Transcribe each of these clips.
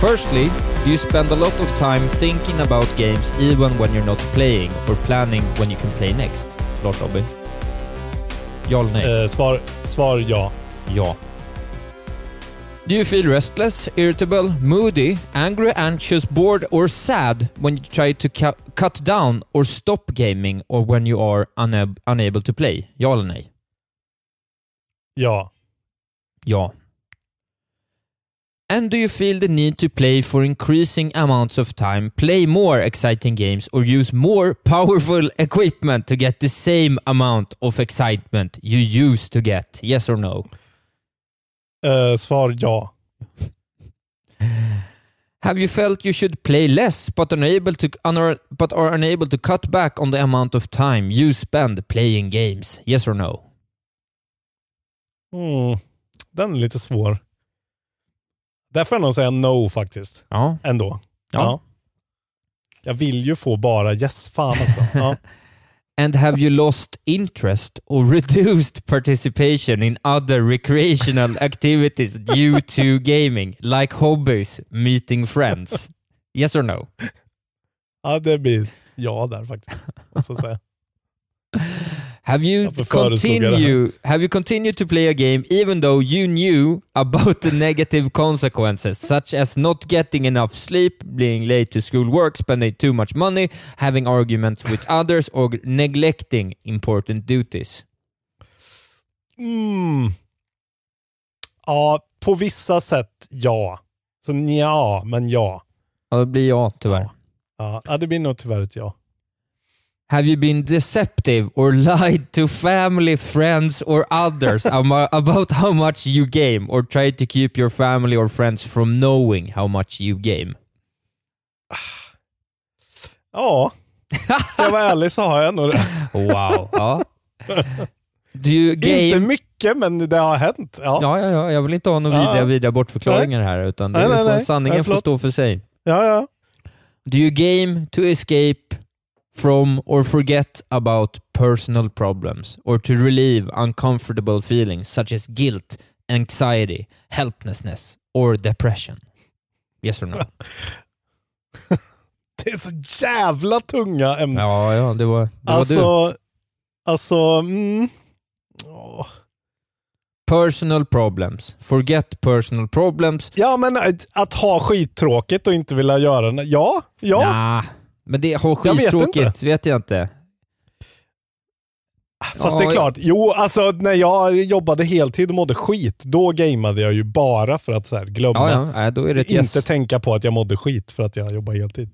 Firstly, do you spend a lot of time thinking about games even when you're not playing or planning when you can play next? Lars Robin? Ja eller nej? Eh, svar, svar ja. Ja. Do you feel restless, irritable, moody, angry, anxious, bored or sad when you try to cu cut down or stop gaming or when you are unab unable to play? Ja eller nej? Ja. Ja. And do you feel the need to play for increasing amounts of time, play more exciting games, or use more powerful equipment to get the same amount of excitement you used to get? Yes or no? Eh, svar ja. Have you felt you should play less but unable to unor, but are unable to cut back on the amount of time you spend playing games? Yes or no? Mm. Den är lite svår. Där får jag nog säga no faktiskt. Ja. Ändå. Ja. Jag vill ju få bara yes. Fan också. Ja. And have you lost interest or reduced participation in other recreational activities due to gaming, like hobbies, meeting friends? Yes or no? ja, det blir ja där faktiskt. Måste säga. Have you continue have you continued to play a game even though you knew about the negative consequences such as not getting enough sleep, being late to school work, spending too much money, having arguments with others or neglecting important duties? Mm. Ja, på vissa sätt ja. Så ja, men ja. Ja, det blir ja tyvärr. Ja, ja det blir nog tyvärr ett ja. Have you been deceptive or lied to family, friends, or others about how much you game, or tried to keep your family or friends from knowing how much you game? Ja, ska jag vara ärlig så har jag nog det. Wow. Ja. Inte mycket, men det har hänt. Ja, Ja, ja, ja. Jag vill inte ha några Ja. vidriga, vidriga bortförklaringar här, utan Nej, nej, nej. sanningen får stå för sig. ja. ja. Do you game to escape from or forget about personal problems or to relieve uncomfortable feelings such as guilt, anxiety, helplessness or depression? Yes or no? Det är så jävla tunga ämnen. Ja, ja, det var, det var du. alltså, alltså, mm. Åh. Personal problems. Forget personal problems. Ja, men att, att ha skittråkigt och inte vilja göra det. Ja, ja. Nah, men det har Jag vet skittråkigt, vet, jag inte. Fast Ja, det är klart. Jo, alltså när jag jobbade heltid och mådde skit, då gameade jag ju bara för att så här, glömma. Ja, ja, ett inte yes. tänka på att jag mådde skit för att jag jobbade heltid.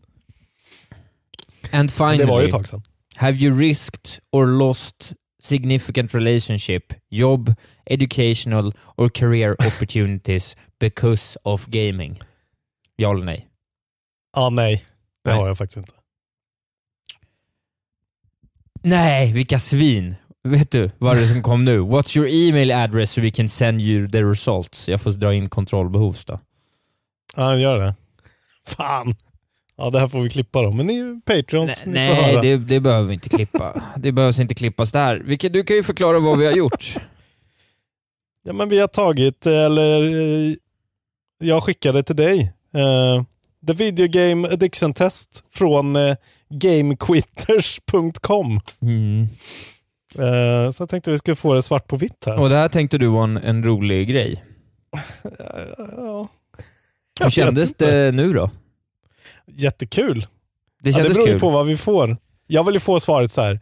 And finally, det var ju ett tag sedan. Have you risked or lost significant relationship, job, educational or career opportunities because of gaming? Ja eller nej? Ja, nej. Det Nej. har jag faktiskt inte. Nej, vilka svin! Vet du vad det är som kom nu? What's your email address so we can send you the results? Jag får dra in kontrollbehovs då. Ja, gör det. Fan. Ja, det här får vi klippa då. Men ni är ju Patreons, Nej, får nej höra. det, det behöver vi inte klippa. Det behövs inte klippas där. Vilket, du kan ju förklara vad vi har gjort. Ja, men vi har tagit, eller eh, jag skickade till dig, eh, The Video Game Addiction Test från eh, gamequitters.com. Mm. Eh, så jag tänkte vi skulle få det svart på vitt här. Och det här tänkte du var en, en rolig grej. Ja. Hur kändes inte. det nu då? Jättekul. Det ja, det beror ju på vad vi får. Jag vill ju få svaret så här.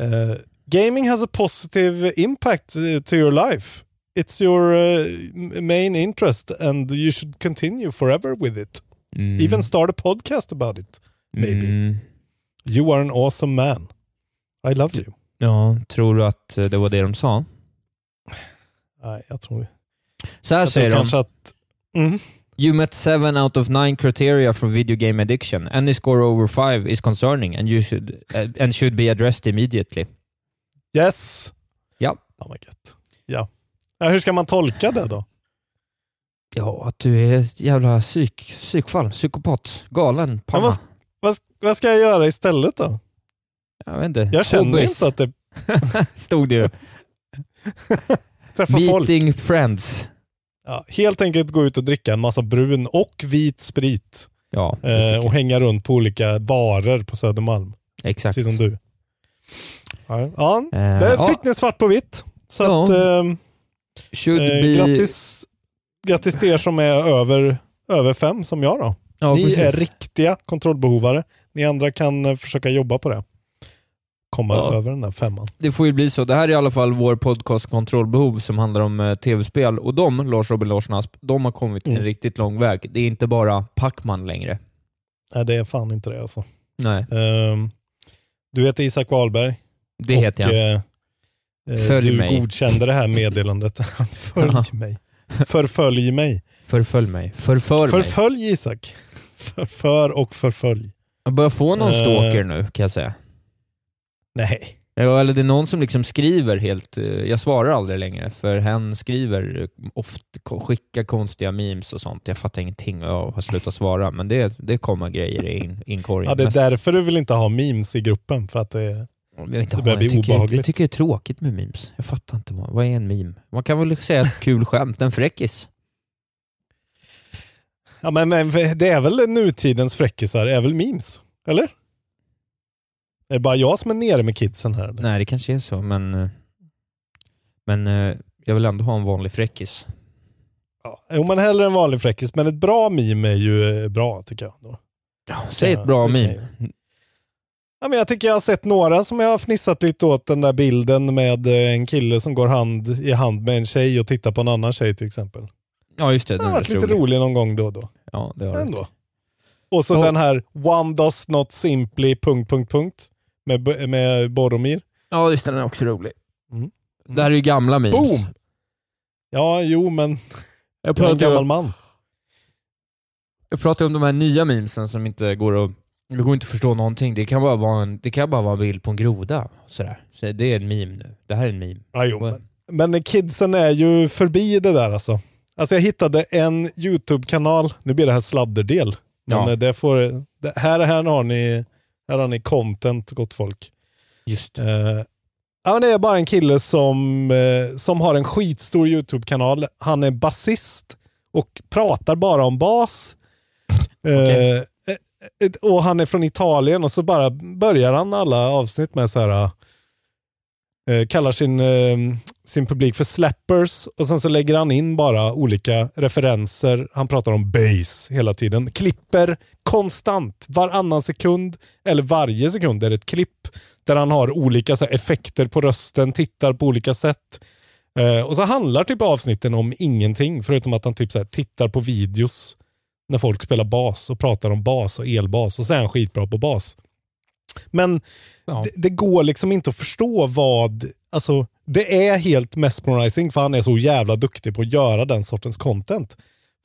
eh, gaming has a positive impact to your life. It's your m- main interest and you should continue forever with it. Mm. Even start a podcast about it. Maybe. Mm. You are an awesome man. I love you. Ja, tror du att eh, det var det de sa? Nej, jag tror, Så här jag säger de. kanske att... Mm. You met seven out of nine criteria for video game addiction. Any score over five is concerning and you should uh, and should be addressed immediately. Yes! Ja. Oh my God. Ja. ja. Hur ska man tolka det då? Ja, att du är ett jävla psyk, psykfall, psykopat, galen panna. Vad, vad, ska jag göra istället då? Jag vet inte. Jag känner Hobbies. inte att det... Stod det. Träffa folk. Meeting friends. Ja, helt enkelt gå ut och dricka en massa brun och vit sprit. Ja, Eh, och hänga runt på olika barer på Södermalm. exakt. Precis som du. Ja, ja Eh, det ja, fick ni svart på vitt. Så Ja. att, should eh, be... grattis, grattis till er som är över, över fem som jag då. Ja, ni precis. är riktiga kontrollbehovare. Ni andra kan eh, försöka jobba på det. Komma Ja. över den där femman. Det får ju bli så. Det här är i alla fall vår podcast Kontrollbehov som handlar om eh, tv-spel och de, Lars Robin Larsson Asp, de har kommit Mm. en riktigt lång väg. Det är inte bara Pacman längre. Nej, det är fan inte det alltså. Nej, Ehm, du heter Isak Wahlberg. det och, heter jag. eh, eh, Följ du mig. godkände det här meddelandet. Följ mig. Förfölj mig. Förfölj mig. Förför mig. Förfölj Isak. Förför och förfölj. Jag börjar få någon Eh. stalker nu, kan jag säga. Nej. Ja, eller det är någon som liksom skriver helt... eh, Jag svarar aldrig längre, för hen skriver eh, ofta, skickar konstiga memes och sånt. Jag fattar ingenting och jag har slutat svara, men det, det kommer grejer i in, inkorgen. Ja, det är därför du vill inte ha memes i gruppen. För att det. Jag, vill inte Det börjar jag, bli tycker, obehagligt. jag tycker det är tråkigt med memes. Jag fattar inte. Vad, vad är en meme? Man kan väl säga ett kul skämt, en fräckis. Ja, men, men det är väl nutidens fräckisar, är väl memes? Eller? Är det bara jag som är nere med kidsen här? eller? Nej, det kanske är så, men... Men eh, jag vill ändå ha en vanlig fräckis. Ja. Jo, men hellre en vanlig fräckis. Men ett bra meme är ju eh, bra, tycker jag. Då. Säg Ja, ett bra det kan meme. Ja, men jag tycker jag har sett några som jag har fnissat lite åt. Den där bilden med eh, en kille som går hand i hand med en tjej och tittar på en annan tjej till exempel. Ja, just det. Den har varit lite rolig. rolig någon gång då och då. Ja, det har Ändå. Och så Ja. den här One does not simply... Punkt, punkt, punkt. Med, med Boromir. Ja, just det. Den är också rolig. Mm. Det här är ju gamla memes. Boom! Ja, jo, men Jag jag är en gammal ju, man. jag pratar om de här nya memesen som inte går att... Det går inte att förstå någonting. Det kan bara vara en, det kan bara vara en bild på en groda. Sådär. Så det är en meme nu. Det här är en meme. Ja, jo, men, men kidsen är ju förbi det där alltså. Alltså jag hittade en YouTube-kanal, nu blir det här sladderdel. Men Ja. eh, det får, det, här, här, har ni, här har ni content, gott folk. Just. Eh, ja, men det är bara en kille som, eh, som har en skitstor YouTube-kanal. Han är basist och pratar bara om bas. Eh, eh, och han är från Italien och så bara börjar han alla avsnitt med så här kallar sin, sin publik för slappers och sen så lägger han in bara olika referenser. Han pratar om bass hela tiden. Klipper konstant, varannan sekund eller varje sekund är det ett klipp där han har olika så här, effekter på rösten, tittar på olika sätt. Eh, och så handlar typ avsnitten om ingenting förutom att han typ så här, tittar på videos när folk spelar bas och pratar om bas och elbas och så är han skitbra på bas. Men Ja. det, det går liksom inte att förstå vad, alltså det är helt mesmerizing för han är så jävla duktig på att göra den sortens content.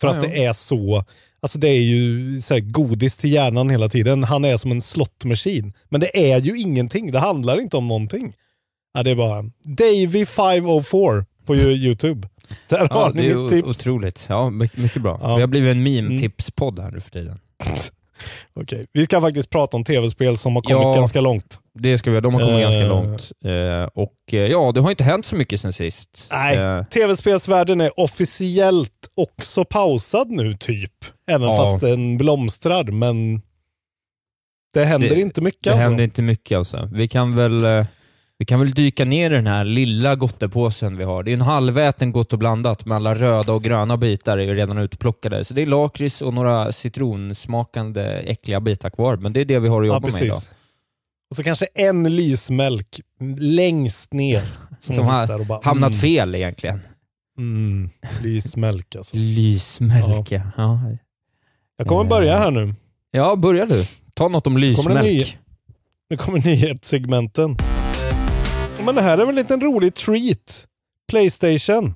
För att ja. det är så, alltså det är ju så godis till hjärnan hela tiden. Han är som en slottmaskin. Men det är ju ingenting, det handlar inte om någonting. Ja, det är bara Davy504 på YouTube. Där Ja, har det ni är mitt tips. otroligt. Ja, mycket, mycket bra. Ja. Vi har blivit en meme-tipspodd här nu för tiden. Okej, vi ska faktiskt prata om tv-spel som har kommit Ja. ganska långt. Det ska vi De har kommit Eh. ganska långt. Eh, och eh, ja, det har inte hänt så mycket sen sist. Nej, tv-spelsvärlden är officiellt också pausad nu typ. Även fast den blomstrar, men det händer Det- inte mycket det alltså. händer inte mycket alltså. Vi kan väl vi kan väl dyka ner i den här lilla gottepåsen vi har. Det är en halväten Gott och blandat med alla röda och gröna bitar är ju redan utplockade. Så det är lakrits och några citronsmakande äckliga bitar kvar, men det är det vi har att Ja, jobba med idag. Och så kanske en lysmjölk längst ner. Som, Som har bara, Hamnat mm, fel egentligen. Mm, lysmjölk alltså. Lysmälke. Ja. Jag kommer börja här nu. ja, börja du. Ta något om lysmälk. Nu kommer nyhetssegmenten. Men det här är väl en liten rolig treat. Playstation.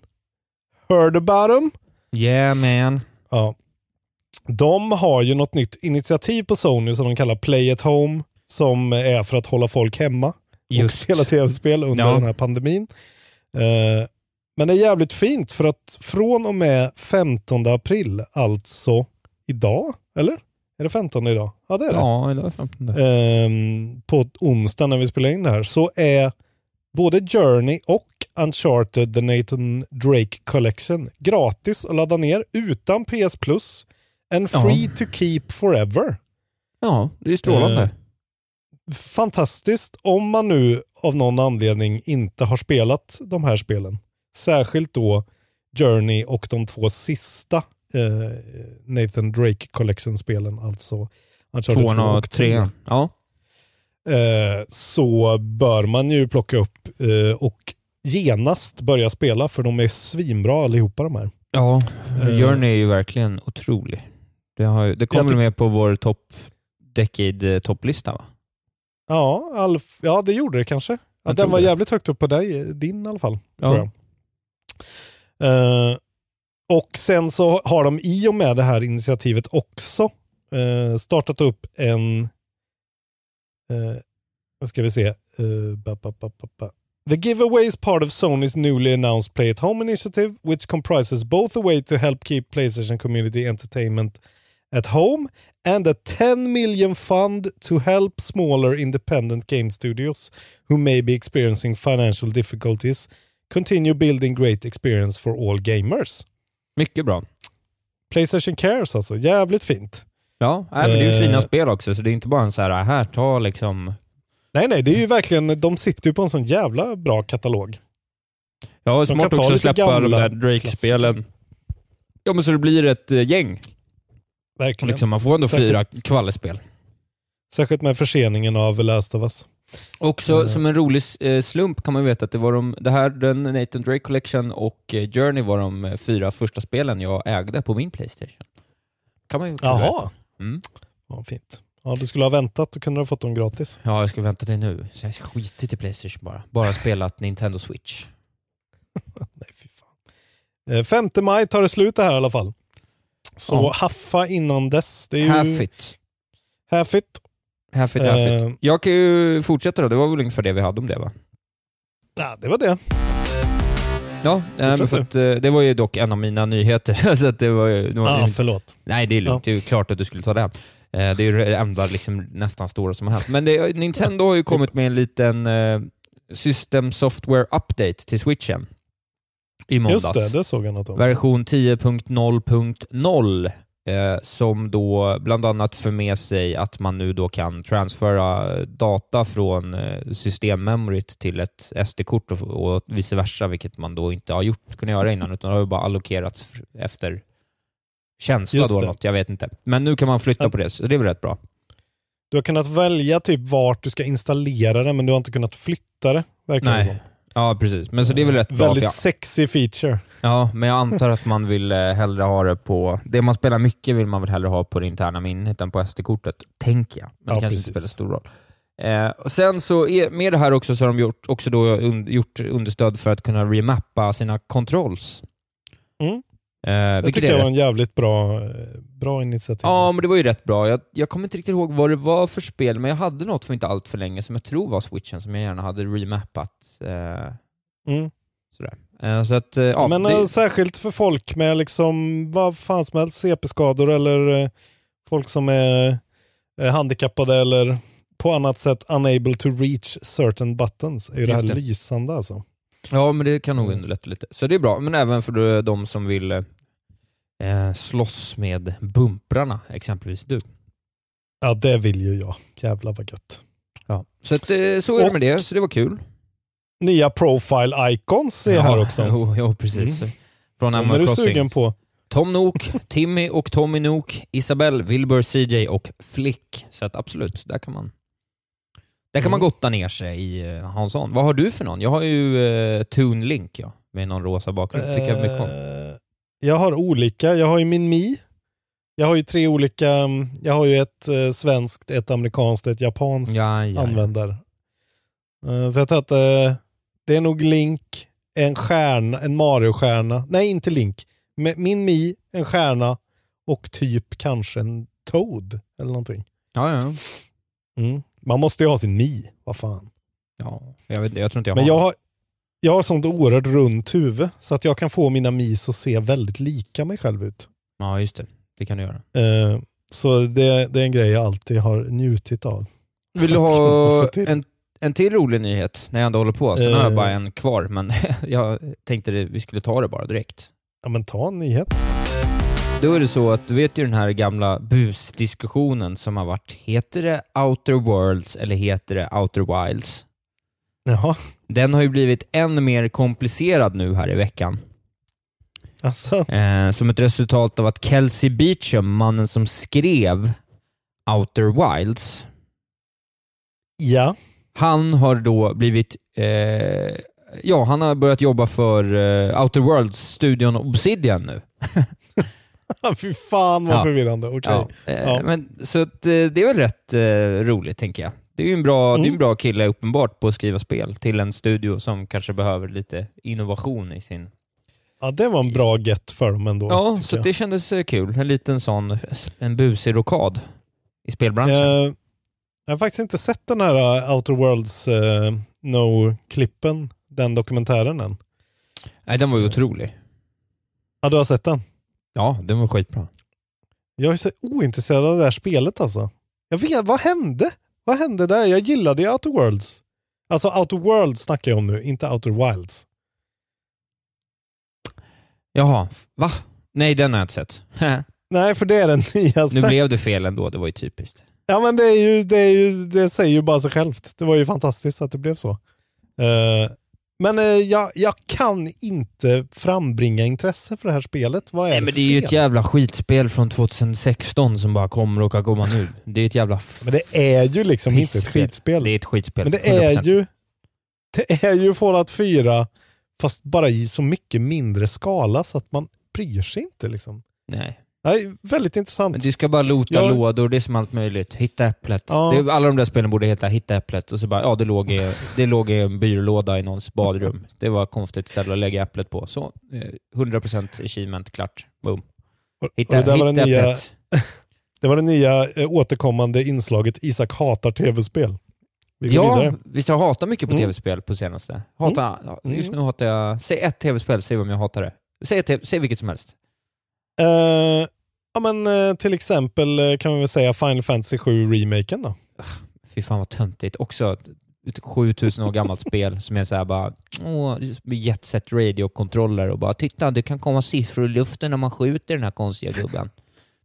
Heard about them? Yeah man. Ja. De har ju något nytt initiativ på Sony som de kallar Play at Home. Som är för att hålla folk hemma och Just. spela tv-spel under Ja. den här pandemin. Eh, men det är jävligt fint för att från och med 15 april, alltså idag, eller? Är det 15 idag? Ja det är det. Ja, eller 15. Ehm, på onsdag när vi spelar in det här så är både Journey och Uncharted The Nathan Drake Collection gratis att ladda ner utan PS Plus and Ja. free to keep forever. Ja, det är strålande. Eh, Fantastiskt om man nu av någon anledning inte har spelat de här spelen. Särskilt då Journey och de två sista eh, Nathan Drake Collection-spelen, alltså Uncharted Tvåan 2 och trean. Ja. Eh, så bör man ju plocka upp eh, och genast börja spela för de är svinbra allihopa de här. Ja, Eh. Journey är ju verkligen otrolig. Det, har det kommer med på vår top decade topplista va? Ja, Alf, ja det gjorde det kanske. Ja, den var det. jävligt högt upp på dig, din i alla fall. Ja. Eh, och sen så har de i och med det här initiativet också eh, startat upp en, vad ska vi se, ba, ba, ba. The giveaway is part of Sony's newly announced Play at Home initiative, which comprises both a way to help keep PlayStation community entertainment at home and a 10 million fund to help smaller independent game studios who may be experiencing financial difficulties continue building great experience for all gamers. Mycket bra. Playstation Cares alltså, jävligt fint. Ja, nej, men det är ju fina Eh. spel också, så det är inte bara en så här, här ta liksom... Nej, nej, det är ju verkligen, de sitter ju på en sån jävla bra katalog. Ja, De smart också att släppa de där Drake-spelen. Ja, men så det blir ett eh, gäng. Verkligen. Liksom, man får ändå Särskilt- fyra kvalispel. Särskilt med förseningen av Last of Us. Också Eh. som en rolig slump kan man ju veta att det var de, det här, den Nathan Drake Collection och Journey var de fyra första spelen jag ägde på min Playstation. Kan man ju också veta. Mm. Ja, fint. Ja, du skulle ha väntat, då kunde du ha fått dem gratis. Ja, jag ska vänta till nu. Så jag skiter i Playstation bara. Bara spelat Nintendo Switch. Nej, fy fan. Eh, 5 maj tar det slut det här i alla fall. Så Ja. haffa innan dess. Det är ju... Half it. Half it. Half it, half it. Eh. Jag kan ju fortsätta då. Det var väl ungefär det vi hade om det va? Ja, det var det. Ja, Fortsätt för att, eh, det var ju dock en av mina nyheter. så att det var det var Ja, ju- förlåt. Nej, det är lugnt. Det är ju klart att du skulle ta den. Eh, Det är ju det enda liksom, nästan stora som har hänt. Men det, Nintendo har ju kommit med en liten eh, System Software Update till Switchen i måndags. Just det, det såg jag något om. Version 10.0.0 eh, som då bland annat för med sig att man nu då kan transfera data från eh, systemmemoryt till ett SD-kort och, och vice versa, vilket man då inte har gjort, kunnat göra innan, utan det har ju bara allokerats efter känsla Just då, det. något, jag vet inte. Men nu kan man flytta Ja. på det, så det är väl rätt bra. Du har kunnat välja typ vart du ska installera det, men du har inte kunnat flytta det. Verkar det Nej. som. Ja, precis. Men så det är väl rätt bra. Väldigt jag- sexy feature. Ja, men jag antar att man vill eh, hellre ha det på... Det man spelar mycket vill man väl hellre ha på det interna minnet än på SD-kortet, tänker jag. Men Ja, det kanske precis. inte spelar stor roll. Eh, och sen så är, med det här också så har de gjort, också då un, gjort understöd för att kunna remappa sina controls. Mm. Eh, Jag tycker det var en jävligt bra, eh, bra initiativ. Ja, alltså. men det var ju rätt bra. Jag, jag kommer inte riktigt ihåg vad det var för spel, men jag hade något för inte allt för länge som jag tror var switchen som jag gärna hade remappat. Eh, Mm. sådär. Eh, så att, eh, ja, men det, eh, särskilt för folk med liksom vad fan som helst, CP-skador eller folk som är handikappade eller på annat sätt unable to reach certain buttons är ju det här det. lysande alltså. Ja, men det kan nog Mm. underlätta lite. Så det är bra, men även för de som vill eh, slåss med bumprarna, exempelvis du. Ja, det vill ju jag. Jävlar vad gött. Ja. Så, att, eh, så är det Och- med det, så det var kul. Nya profile icons är ja, här också. Jo, jo precis. Från De är Animal du sugen på? Tom Nook, Timmy och Tommy Nook, Isabelle, Wilbur, CJ och Flick. Så att absolut, där kan man där kan man Mm. gotta ner sig i uh, Hansson. Vad har du för någon? Jag har ju uh, Toon Link, ja, med någon rosa bakgrund. Tycker jag mycket om. Jag har olika. Jag har ju min Mi. Jag har ju tre olika. mm, Jag har ju ett eh, svenskt, ett amerikanskt ett japanskt Ja, ja, ja. användare. Eh, så jag tror att eh, det är nog Link, en stjärna, en Mario-stjärna. Nej, inte Link. Min Mi, en stjärna och typ kanske en Toad eller någonting. ja, ja. Mm. Man måste ju ha sin Mi, vad fan. ja. Jag, vet, jag tror inte jag Men har jag har, jag har sånt oerhört runt huvud så att jag kan få mina Mis att se väldigt lika mig själv ut. Ja, just det. Det kan du göra. Eh, så det, det är en grej jag alltid har njutit av. Vill du Att ha en, en till rolig nyhet när jag ändå håller på? Sen har jag Eh. bara en kvar, men jag tänkte det, vi skulle ta det bara direkt. Ja men ta en nyhet. Då är det så att du vet ju den här gamla busdiskussionen som har varit. Heter det Outer Worlds eller heter det Outer Wilds? Jaha, Den har ju blivit än mer komplicerad nu här i veckan. alltså. Eh, som ett resultat av att Kelsey Beecham, mannen som skrev Outer Wilds, Ja. han har då blivit eh, Ja, han har börjat jobba för eh, Outer Worlds-studion Obsidian nu. Fy fan vad Ja. förvirrande. Okej. Ja, eh, Ja. Men, så eh, det är väl rätt eh, roligt, tänker jag. Det är ju en bra, det är Mm. en bra kille uppenbart på att skriva spel till en studio som kanske behöver lite innovation i sin... Ja, det var en bra get för dem ändå. Ja, så jag. det kändes eh, kul. En liten sån, en busig rokad i spelbranschen. Eh, jag har faktiskt inte sett den här uh, Outer Worlds uh, No-klippen, den dokumentären än. Nej, den var ju otrolig. Ja, du har sett den? Ja, den var skitbra. Jag är så ointresserad av det här spelet alltså. Jag vet, vad hände? Vad hände där? Jag gillade ju Outer Worlds. Alltså Outer Worlds snackar jag om nu, inte Outer Wilds. Jaha, va? Nej, den har jag inte sett. Nej, för det är den nyaste. nu blev det fel ändå, det var ju typiskt. Ja, men det, är ju, det, är ju, det säger ju bara sig självt. Det var ju fantastiskt att det blev så. Eh, men eh, jag, jag kan inte frambringa intresse för det här spelet. Vad är Nej, det men för det är ju fel? ett jävla skitspel från 2016 som bara kommer och kan komma nu. Det är ett jävla Men det är ju liksom inte ett skitspel. Det är ett skitspel. Men det är 100%. ju det är ju Fallout 4 fast bara i så mycket mindre skala så att man bryr sig inte liksom. Nej. Nej, väldigt intressant. Men du ska bara lota Jag- lådor, det är som allt möjligt. Hitta äpplet. Ja. Det alla de där spelen borde heta Hitta äpplet och så bara, ja det låg i, det låg i en byrålåda i någons badrum. Det var konstigt ställe att lägga äpplet på. Så, eh, 100% achievement, klart. Boom. Hitta, och det, hitta det, nya, äpplet. det var det nya eh, återkommande inslaget Isak hatar tv-spel. Vi Ja, vidare. visst jag hatar mycket på Mm. tv-spel på senaste. Hatar, ja, Mm. Just nu hatar jag... Säg ett tv-spel, säg om jag hatar det. Säg, ett, säg vilket som helst. Eh, ja men eh, till exempel eh, kan man väl säga Final Fantasy 7 remaken då. Fy fan vad töntigt. Också ett ett 7000 år gammalt spel som är såhär bara åh, jet set radio-kontroller och bara titta, det kan komma siffror i luften när man skjuter den här konstiga gubben.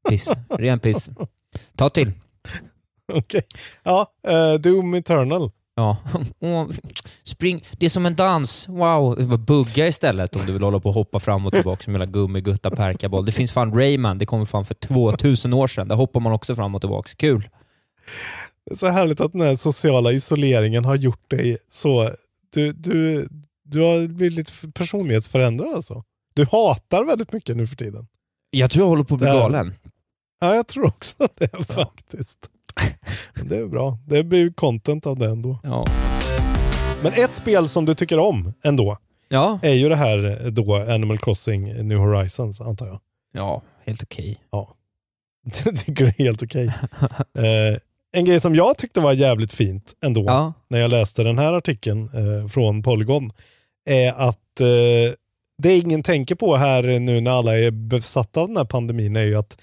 Piss. Ren piss. Ta till. Okej. Ja, eh, Doom Eternal. Ja. Spring. Det är som en dans. Wow. Bugga istället om du vill hålla på och hoppa fram och tillbaka som hela gummigutta perkaboll. Det finns fan Rayman. Det kom fan för 2000 år sedan. Där hoppar man också fram och tillbaka. Kul. Det är så härligt att den här sociala isoleringen har gjort dig så... Du, du, du har blivit lite personlighetsförändrad alltså. Du hatar väldigt mycket nu för tiden. Jag tror jag håller på att bli galen. Ja, jag tror också det faktiskt. Men det är bra. Det blir ju content av det ändå. Ja. Men ett spel som du tycker om ändå Ja. är ju det här då Animal Crossing New Horizons antar jag. Ja, helt okej. Det tycker jag är helt okej. eh, en grej som jag tyckte var jävligt fint ändå Ja. när jag läste den här artikeln eh, från Polygon är att eh, det ingen tänker på här nu när alla är besatta av den här pandemin är ju att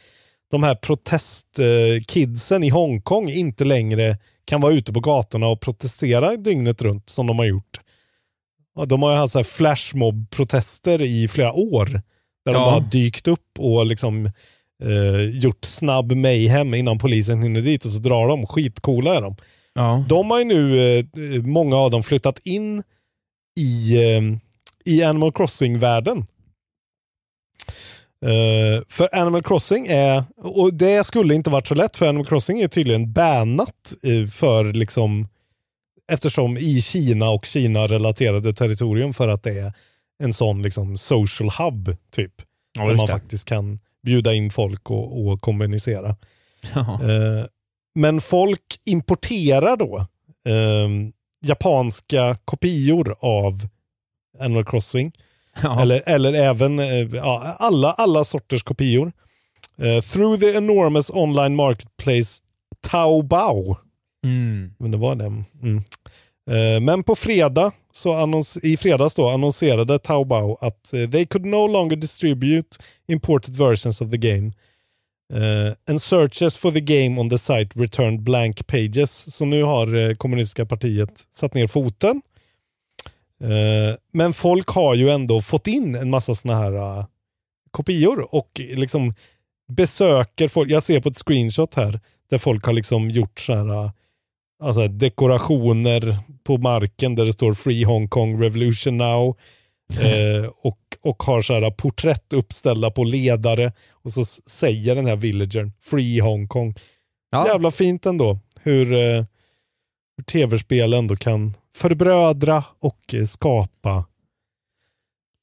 de här protestkidsen i Hongkong inte längre kan vara ute på gatorna och protestera dygnet runt som de har gjort. De har ju haft så här flashmob-protester i flera år. Där de Ja. bara har dykt upp och liksom eh, gjort snabb mayhem innan polisen hinner dit och så drar de. Skitcoola är de. Ja. De har ju nu, eh, många av dem, flyttat in i, eh, i Animal Crossing-världen. Eh, för Animal Crossing är, och det skulle inte varit så lätt för Animal Crossing är tydligen bannat för liksom, eftersom i Kina och Kina-relaterade territorium för att det är en sån liksom social hub typ. Ja, där man det. faktiskt kan bjuda in folk och, och kommunicera. Eh, men folk importerar då eh, japanska kopior av Animal Crossing. Ja. Eller, eller även eh, ja, alla, alla sorters kopior. Eh, through the enormous online marketplace Taobao. Mm. Men det var den. Mm. Eh, men på fredag, så annons- i fredags då, annonserade Taobao att eh, they could no longer distribute imported versions of the game. Eh, and searches for the game on the site returned blank pages. Så nu har kommunistiska partiet satt ner foten. Eh, men folk har ju ändå fått in en massa såna här eh, kopior och liksom besöker folk. Jag ser på ett screenshot här där folk har liksom gjort så här eh, alltså dekorationer på marken där det står Free Hong Kong Revolution Now. Eh, och, och har så här porträtt uppställda på ledare och så säger den här villagern Free Hong Kong. Ja. Jävla fint ändå hur, eh, hur tv-spel ändå kan förbrödra och eh, skapa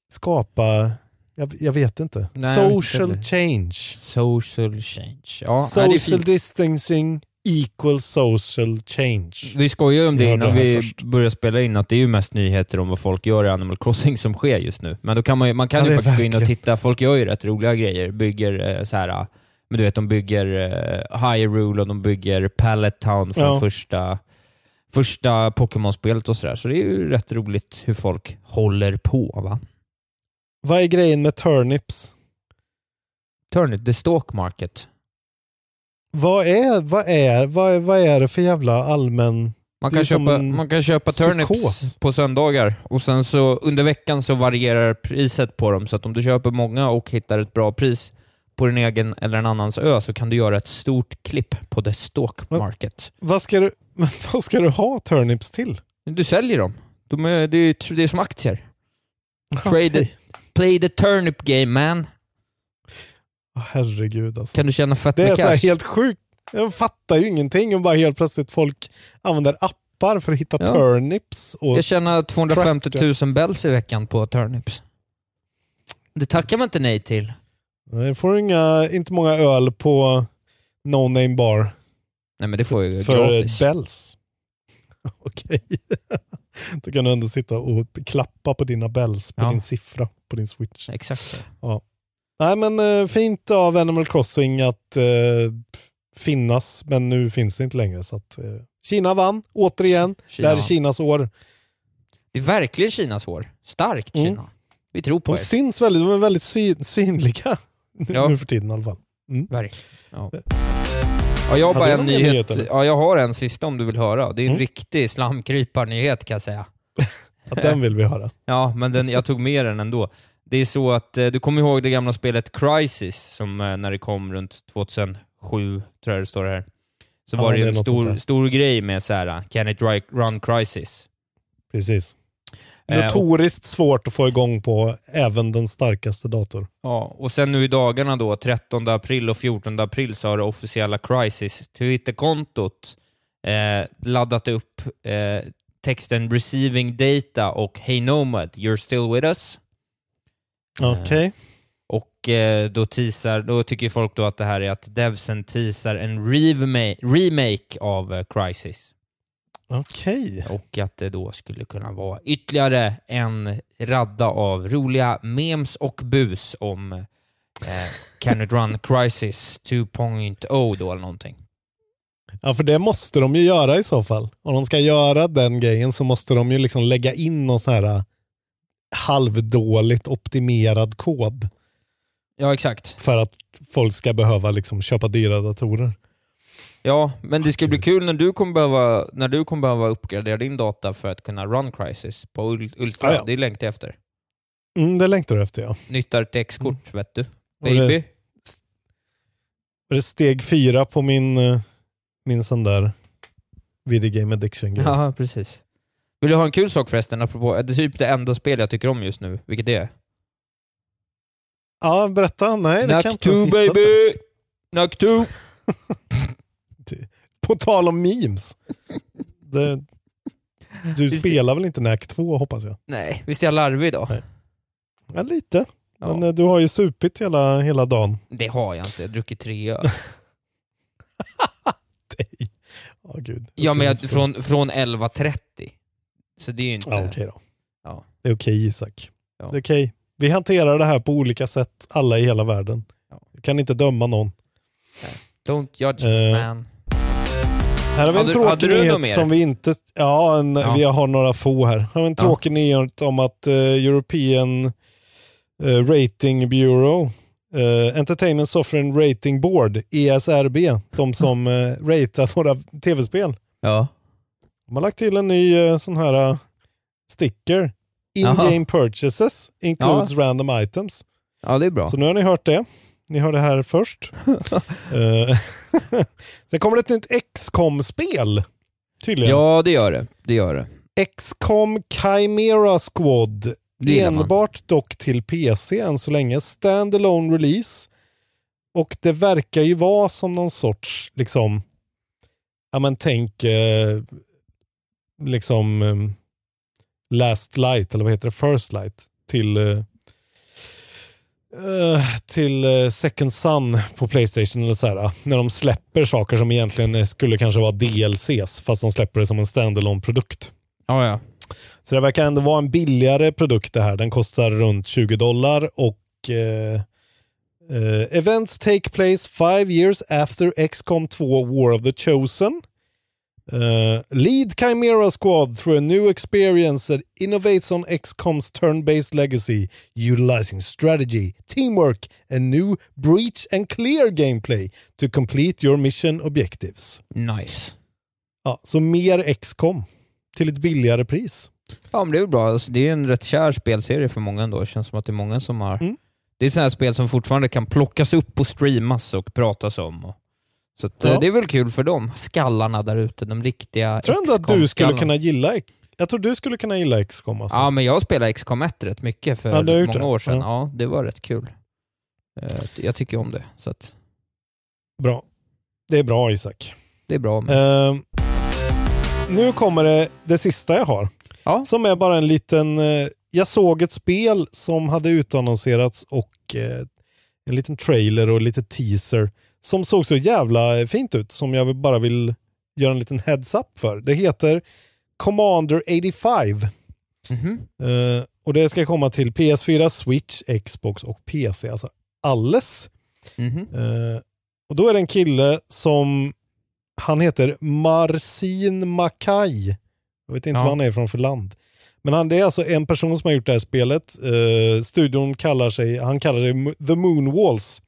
skapa, jag, jag vet inte, Nej, inte social heller. change. Social change. Ja, nej, social fint. distancing equal social change. Vi skojar ju om det innan det vi först. börjar spela in, att det är ju mest nyheter om vad folk gör i Animal Crossing som sker just nu. Men då kan man ju, man kan Ja, ju faktiskt gå in och verkligen. titta. Folk gör ju rätt roliga grejer. Bygger eh, så här, men du vet, de bygger eh, Hyrule och de bygger Pallet Town från Ja. första, första Pokémon-spelet och sådär. Så det är ju rätt roligt hur folk håller på. va? Vad är grejen med turnips? Turnip, the stock market. Vad är, vad är, vad är, vad är det för jävla allmän... Man kan, köpa, man kan köpa turnips psykos. på söndagar och sen så under veckan så varierar priset på dem. Så att om du köper många och hittar ett bra pris på din egen eller en annans ö så kan du göra ett stort klipp på the Va? market. Vad ska du, men vad ska du ha turnips till? Du säljer dem. De är, det, är, det är som aktier. Trade it. Play the turnip game man. Åh, Herregud alltså. Kan du tjäna fett Det är med så cash? helt sjukt. Jag fattar ju ingenting om bara helt plötsligt folk använder appar för att hitta Ja. turnips. Och Jag tjänar 250 tracker. 000 bells i veckan på turnips. Det tackar man inte nej till. Nej, får inga, inte många öl på No Name Bar Nej men det får jag ju för gratis. bells. Okej. Då kan du ändå sitta och klappa på dina bells på Ja. din siffra på din switch. Exakt så. Nej men eh, fint av Animal Crossing att eh, finnas, men nu finns det inte längre. Så att, eh, Kina vann, återigen. Kina Det här är. Kinas år. Det är verkligen Kinas år. Starkt Mm. Kina. Vi tror på De er. syns väldigt, de är väldigt sy synliga Ja. nu för tiden i alla fall. Verkligen. Ja. Ja, jag har bara en nyhet. ja, jag har en sista om du vill höra. Det är en Mm. riktig slamkryparnyhet kan jag säga. Att den vill vi höra. Ja, men den, jag tog med den ändå. Det är så att, eh, du kommer ihåg det gamla spelet Crisis, som eh, när det kom runt 2007, tror jag det står här. Så Ja, var det, det en stor, stor grej med så här, Can it run Crisis? Precis. Eh, Notoriskt svårt att få igång på även den starkaste dator. Ja, och sen nu i dagarna då, 13 april och 14 april, så har det officiella Crisis Twitterkontot eh, laddat upp eh, texten “Receiving data” och “Hey Nomad, you're still with us?” Okej. Och eh, då teasar, då tycker folk då att det här är att devsen teasar en remake, remake av eh, Crisis. Okej. Och att det då skulle kunna vara ytterligare en radda av roliga memes och bus om eh, Can it run Crisis 2.0 då eller någonting. Ja, för det måste de ju göra i så fall. Om de ska göra den grejen så måste de ju liksom lägga in någon sån här äh, halvdåligt optimerad kod. Ja, exakt. för att folk ska behöva liksom köpa dyra datorer. Ja, men det ska bli kul när du kommer behöva, när du kommer behöva uppgradera din data för att kunna run Crisis på Ul- Ultra. Ja, ja. Det längtar jag efter. Mm, det längtar du efter ja. Nytt RTX-kort, vet du. Mm. Och det- Baby. Är steg fyra på min, eh, min sån där video game addiction grej. Ja, precis. Vill du ha en kul sak förresten, apropå, det är typ det enda spel jag tycker om just nu, vilket det är? Ja, berätta. Nej, det kan jag Knack inte ens 2 gissa. baby! Knack 2! På tal om memes. Det, du Visst- spelar väl inte Knack 2 hoppas jag? Nej, visst är jag larvig då? Nej. Ja, lite. Men eh, du har ju supit hela, hela dagen. Det har jag inte, jag har druckit tre öl. Nej. Ja, gud. Ja, men jag, från, från 11.30. Så det är ju inte... Ja, okej då. Ja. Det är okej Isak. Ja. Det är okej. Vi hanterar det här på olika sätt, alla i hela världen. Ja. Vi kan inte döma någon. Don't judge me man. Här har vi en Hade- hade tråkig något nyhet som vi inte... Ja, en, Ja. vi har några få här. Här har vi en Ja. tråkig nyhet om att eh, European eh, Rating Bureau, eh, Entertainment Software Rating Board, ESRB, de som uh, ratear våra tv-spel. Ja. De har lagt till en ny sån här sticker. In-game purchases includes random items. ja, det är bra. Så nu har ni hört det. Ni hör det här först. Sen kommer det ett nytt XCOM-spel. Tydligen. Ja, det gör det. Det gör det. XCOM Chimera Squad. Det. Enbart dock till PC än så länge. Standalone release. Och det verkar ju vara som någon sorts, liksom, ja men tänk, eh, liksom eh, Last Light, eller vad heter det, First Light, till eh, till eh, Second Sun på Playstation eller så här, ah, när de släpper saker som egentligen eh, skulle kanske vara DLCs, fast de släpper det som en standalone produkt. Ja, ja. Så det verkar ändå vara en billigare produkt det här. Den kostar runt 20 dollar och eh, eh, events take place five years after XCOM 2 War of the Chosen. Uh, lead Chimera Squad through a new experience that innovates on XCOM's turn-based legacy, utilizing strategy, teamwork, and new breach and clear gameplay to complete your mission objectives. Nice. Ja, så mer XCOM till ett billigare pris. Ja, men det är ju bra. Alltså, det är en rätt kär spelserie för många ändå. Det känns som att det är många som har... Mm. Det är sådana här spel som fortfarande kan plockas upp och streamas och pratas om. Och... Så att, Ja. eh, det är väl kul för dem, skallarna där ute, de riktiga Jag tror ändå att du skulle kunna gilla Jag tror du skulle kunna gilla XCOM alltså. Ja, men jag spelade XCOM 1 rätt mycket för Ja, många det. år sedan. Ja. Ja. det var rätt kul. Eh, Jag tycker om det, så att Bra. Det är bra Isak. det är bra. Men... Ehm, nu kommer det, det sista jag har. Ja. Som är bara en liten... eh, jag såg ett spel som hade utannonserats och eh, en liten trailer och lite teaser som såg så jävla fint ut som jag bara vill göra en liten heads-up för. Det heter Commander 85. Mhm. Eh, och det ska komma till PS4, Switch, Xbox och PC. Alltså alles. Mhm. Eh, och då är det en kille som, han heter Marcin Mackay. Jag vet inte Ja. vad han är från för land. Men han, det är alltså en person som har gjort det här spelet. Eh, studion kallar sig, han kallar sig The Moonwalls.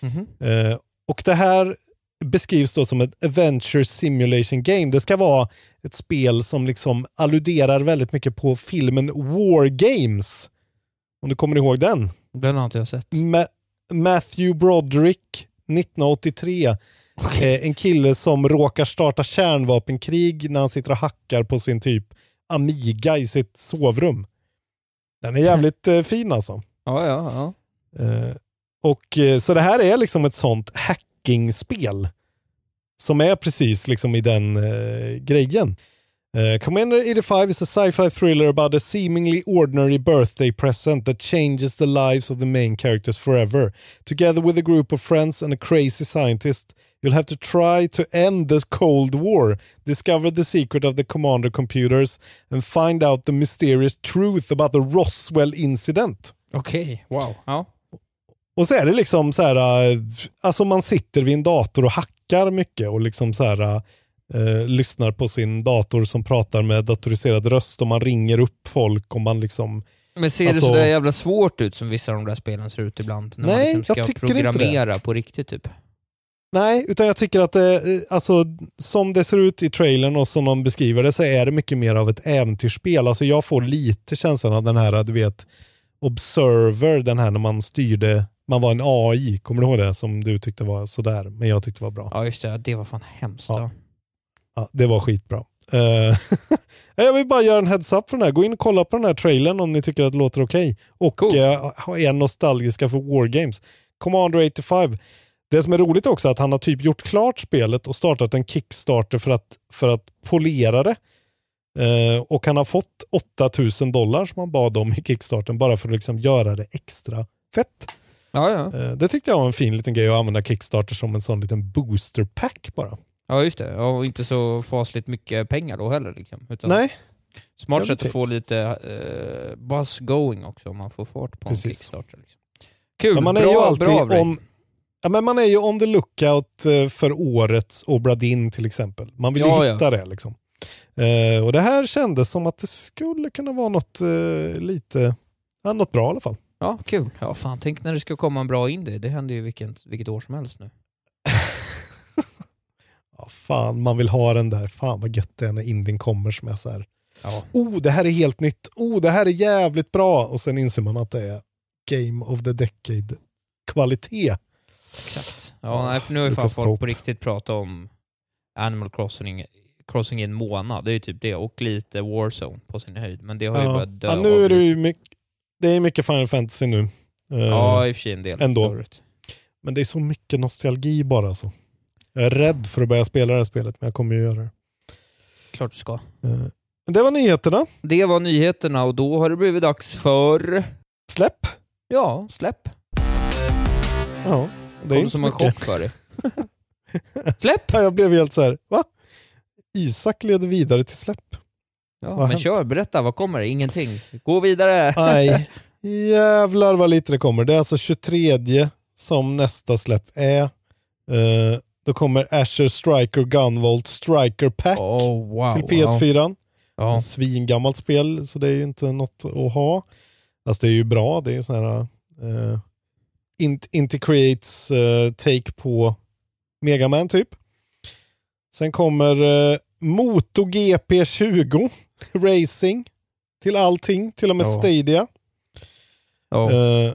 Mhm. Eh, och det här beskrivs då som ett Adventure Simulation Game. Det ska vara ett spel som liksom alluderar väldigt mycket på filmen War Games. Om du kommer ihåg den? Den har inte jag sett. Ma- Matthew Broderick 1983. Eh, en kille som råkar starta kärnvapenkrig när han sitter och hackar på sin typ Amiga i sitt sovrum. Den är jävligt eh, fin alltså. Ja, ja, ja. Eh, och eh, Så det här är liksom ett sånt hackingspel som är precis liksom i den eh, grejen. Uh, Commander 85 is a sci-fi thriller about a seemingly ordinary birthday present that changes the lives of the main characters forever. Together with a group of friends and a crazy scientist, you'll have to try to end this Cold War, discover the secret of the Commander computers, and find out the mysterious truth about the Roswell incident. Okej, wow. Ja. Och så är det liksom så här, äh, alltså man sitter vid en dator och hackar mycket och liksom så här, äh, lyssnar på sin dator som pratar med datoriserad röst och man ringer upp folk och man liksom Men ser Alltså- det sådär jävla svårt ut som vissa av de där spelen ser ut ibland? När Nej, man liksom jag ska tycker inte det. programmera på riktigt typ. Nej, utan jag tycker att det, eh, alltså, som det ser ut i trailern och som de beskriver det så är det mycket mer av ett äventyrsspel. Alltså jag får lite känslan av den här, du vet, Observer, den här när man styrde, man var en AI, kommer du ihåg det? Som du tyckte var sådär, men jag tyckte var bra. Ja just det, det var fan hemskt. Ja. Ja. Det var skitbra. Eh, jag vill bara göra en heads-up för den här. Gå in och kolla på den här trailern om ni tycker att det låter okej. Och Cool. eh, är nostalgiska för Wargames. Commander 85. Det som är roligt också är att han har typ gjort klart spelet och startat en Kickstarter för att, för att polera det. Eh, och han har fått 8000 dollar som han bad om i Kickstarten bara för att liksom göra det extra fett. Ja, ja. Eh, det tyckte jag var en fin liten grej att använda Kickstarter som en sån liten booster pack bara. ja, just det. Och inte så fasligt mycket pengar då heller. Liksom. Utan Nej, Smart sätt att få lite uh, buzz going också om man får fart på Precis. en Kickstarter. Liksom. Kul, Men man är bra, ju alltid bra on, ja, men man är ju on the lookout eh, för årets Obradin till exempel. Man vill Ja, ju ja. hitta det liksom. Eh, och det här kändes som att det skulle kunna vara något eh, lite, ja, något bra i alla fall. Ja, kul. Ja, fan, tänk när det ska komma en bra indie. Det händer ju vilket, vilket år som helst nu. Ja, fan, man vill ha den där. Fan vad gött det är när indien kommer som är så här. Ja. Oh, det här är helt nytt. Oh, det här är jävligt bra. Och sen inser man att det är Game of the Decade kvalitet. Exakt. Ja, nej, för nu har ju fan folk på riktigt pratat om Animal Crossing, Crossing i en månad. Det är ju typ det. Och lite Warzone på sin höjd. Men det har ju Ja. börjat dö Ja, nu är det ju mycket, det är mycket Final Fantasy nu. Eh, Ja, i och för sig en del. ändå. förut. Men det är så mycket nostalgi bara alltså. Jag är rädd för att börja spela det här spelet, men jag kommer ju göra det. Klart du ska. Eh, Men det var nyheterna. Det var nyheterna och då har det blivit dags för... Släpp. Ja, släpp. Ja, det är Kom inte som så en mycket. chock för dig. släpp! Ja, Jag blev helt så här, va? Isak leder vidare till släpp. Ja, men hänt? kör, berätta. Vad kommer det? Ingenting. Gå vidare! Nej, jävlar vad lite det kommer. Det är alltså 23 som nästa släpp är. Eh, då kommer Asher Striker Gunvolt Striker Pack Oh, wow. till PS4. Ja. En svingammalt spel, så det är ju inte något att ha. Alltså det är ju bra, det är ju sån här uh, int, Inti Creates eh, take på Megaman typ. Sen kommer uh, MotoGP 20 Racing till allting, till och med Ja. Stadia. Ja. Eh,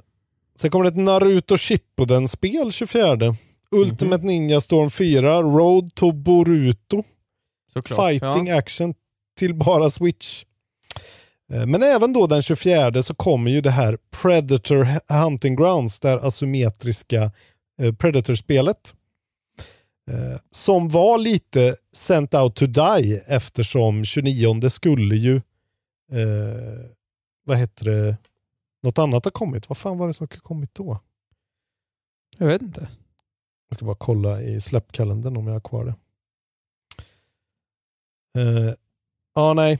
sen kommer det ett Naruto Shippuden-spel 24. Ultimate Mhm. Ninja Storm 4, Road to Boruto. Såklart. Fighting Ja. action till bara Switch. Eh, Men även då den 24 så kommer ju det här Predator Hunting Grounds, det här asymmetriska eh, Predator-spelet. Eh, som var lite sent out to die eftersom 29 skulle ju, eh, vad heter det, något annat har kommit. Vad fan var det som kommit då? Jag vet inte. Jag ska bara kolla i släppkalendern om jag har kvar det. Eh, Ja, nej.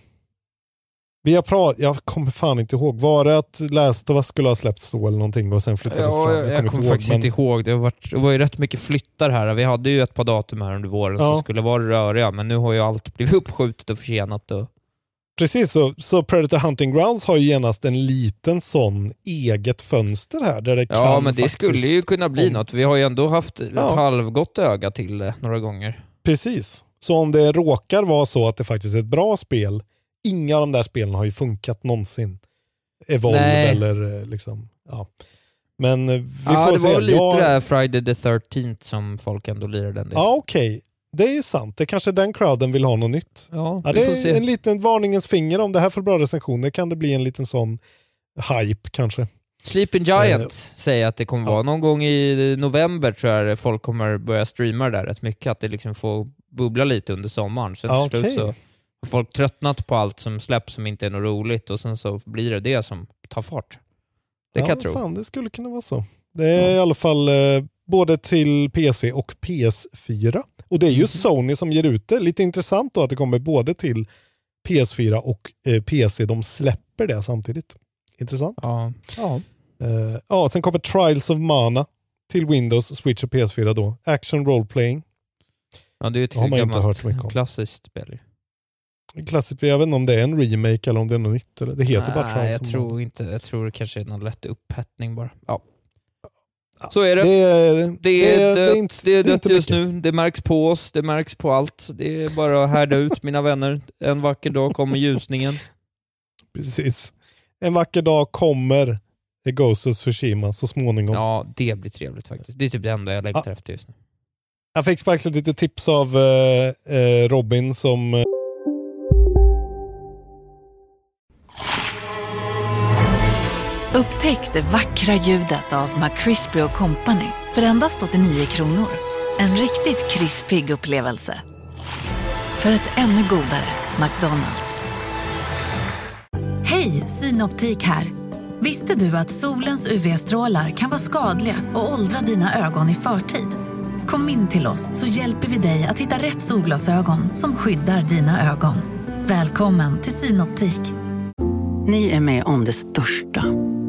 Vi har pratat, jag kommer fan inte ihåg. Var det att Last of Us skulle ha släppts då eller någonting och sen flyttades Ja, fram? jag, jag kommer ihåg, faktiskt men- inte ihåg. Det, har varit, det var ju rätt mycket flyttar här. Vi hade ju ett par datum här under våren Ja. som skulle vara röriga, men nu har ju allt blivit uppskjutet och försenat. Och... Precis, så, så Predator Hunting Grounds har ju genast en liten sån eget fönster här där det Ja, men det skulle ju kunna bli om- något. Vi har ju ändå haft ett Ja. halvgott öga till det några gånger. Precis. Så om det råkar vara så att det faktiskt är ett bra spel, inga av de där spelen har ju funkat någonsin. Evolve Nej. eller eh, liksom, ja. Men eh, vi ja, får det se. var väl lite Jag- det här Friday the 13th som folk ändå lirade en del. Ja, okej. Det är ju sant. Det är kanske den crowden vill ha något nytt. ja, Ja, det får är se. en liten varningens finger. Om det här får bra recensioner kan det bli en liten sån hype kanske. Sleeping Giant Eh, säger att det kommer ja. vara någon gång i november tror jag folk kommer börja streama det där rätt mycket, att det liksom får bubbla lite under sommaren. Sen Ja, till slut så folk tröttnat på allt som släpps som inte är något roligt och sen så blir det det som tar fart. Det kan ja, jag tro. Fan, det skulle kunna vara så. Det är i alla fall eh, både till PC och PS4. Och det är ju Mhm. Sony som ger ut det. Lite intressant då att det kommer både till PS4 och eh, PC. De släpper det samtidigt. Intressant. Ja. ja. Eh, ja, sen kommer Trials of Mana till Windows, Switch och PS4 då. Action Role Playing. ja, det är ju ett gammalt klassiskt spel. Klassiskt, jag vet inte om det är en remake eller om det är något nytt. Eller, det heter bara Nej, Trials jag tror inte. Jag tror det kanske är någon lätt upphettning bara. Ja. Så är det. Det är, Det är, dött, inte- det är det är dött inte just mycket. nu. Det märks på oss, det märks på allt. Det är bara att härda ut mina vänner. En vacker dag kommer ljusningen. Precis. En vacker dag kommer det Ghost of Tsushima så småningom. Ja, det blir trevligt faktiskt. Det är typ det enda jag längtar efter just nu. Jag fick faktiskt lite tips av eh, eh, Robin som Upptäck det vackra ljudet av McCrispy Company för endast 89 kronor. En riktigt krispig upplevelse. För ett ännu godare McDonalds. Hej, Synoptik här. Visste du att solens UV-strålar kan vara skadliga och åldra dina ögon i förtid? Kom in till oss så hjälper vi dig att hitta rätt solglasögon som skyddar dina ögon. Välkommen till Synoptik. Ni är med om det största.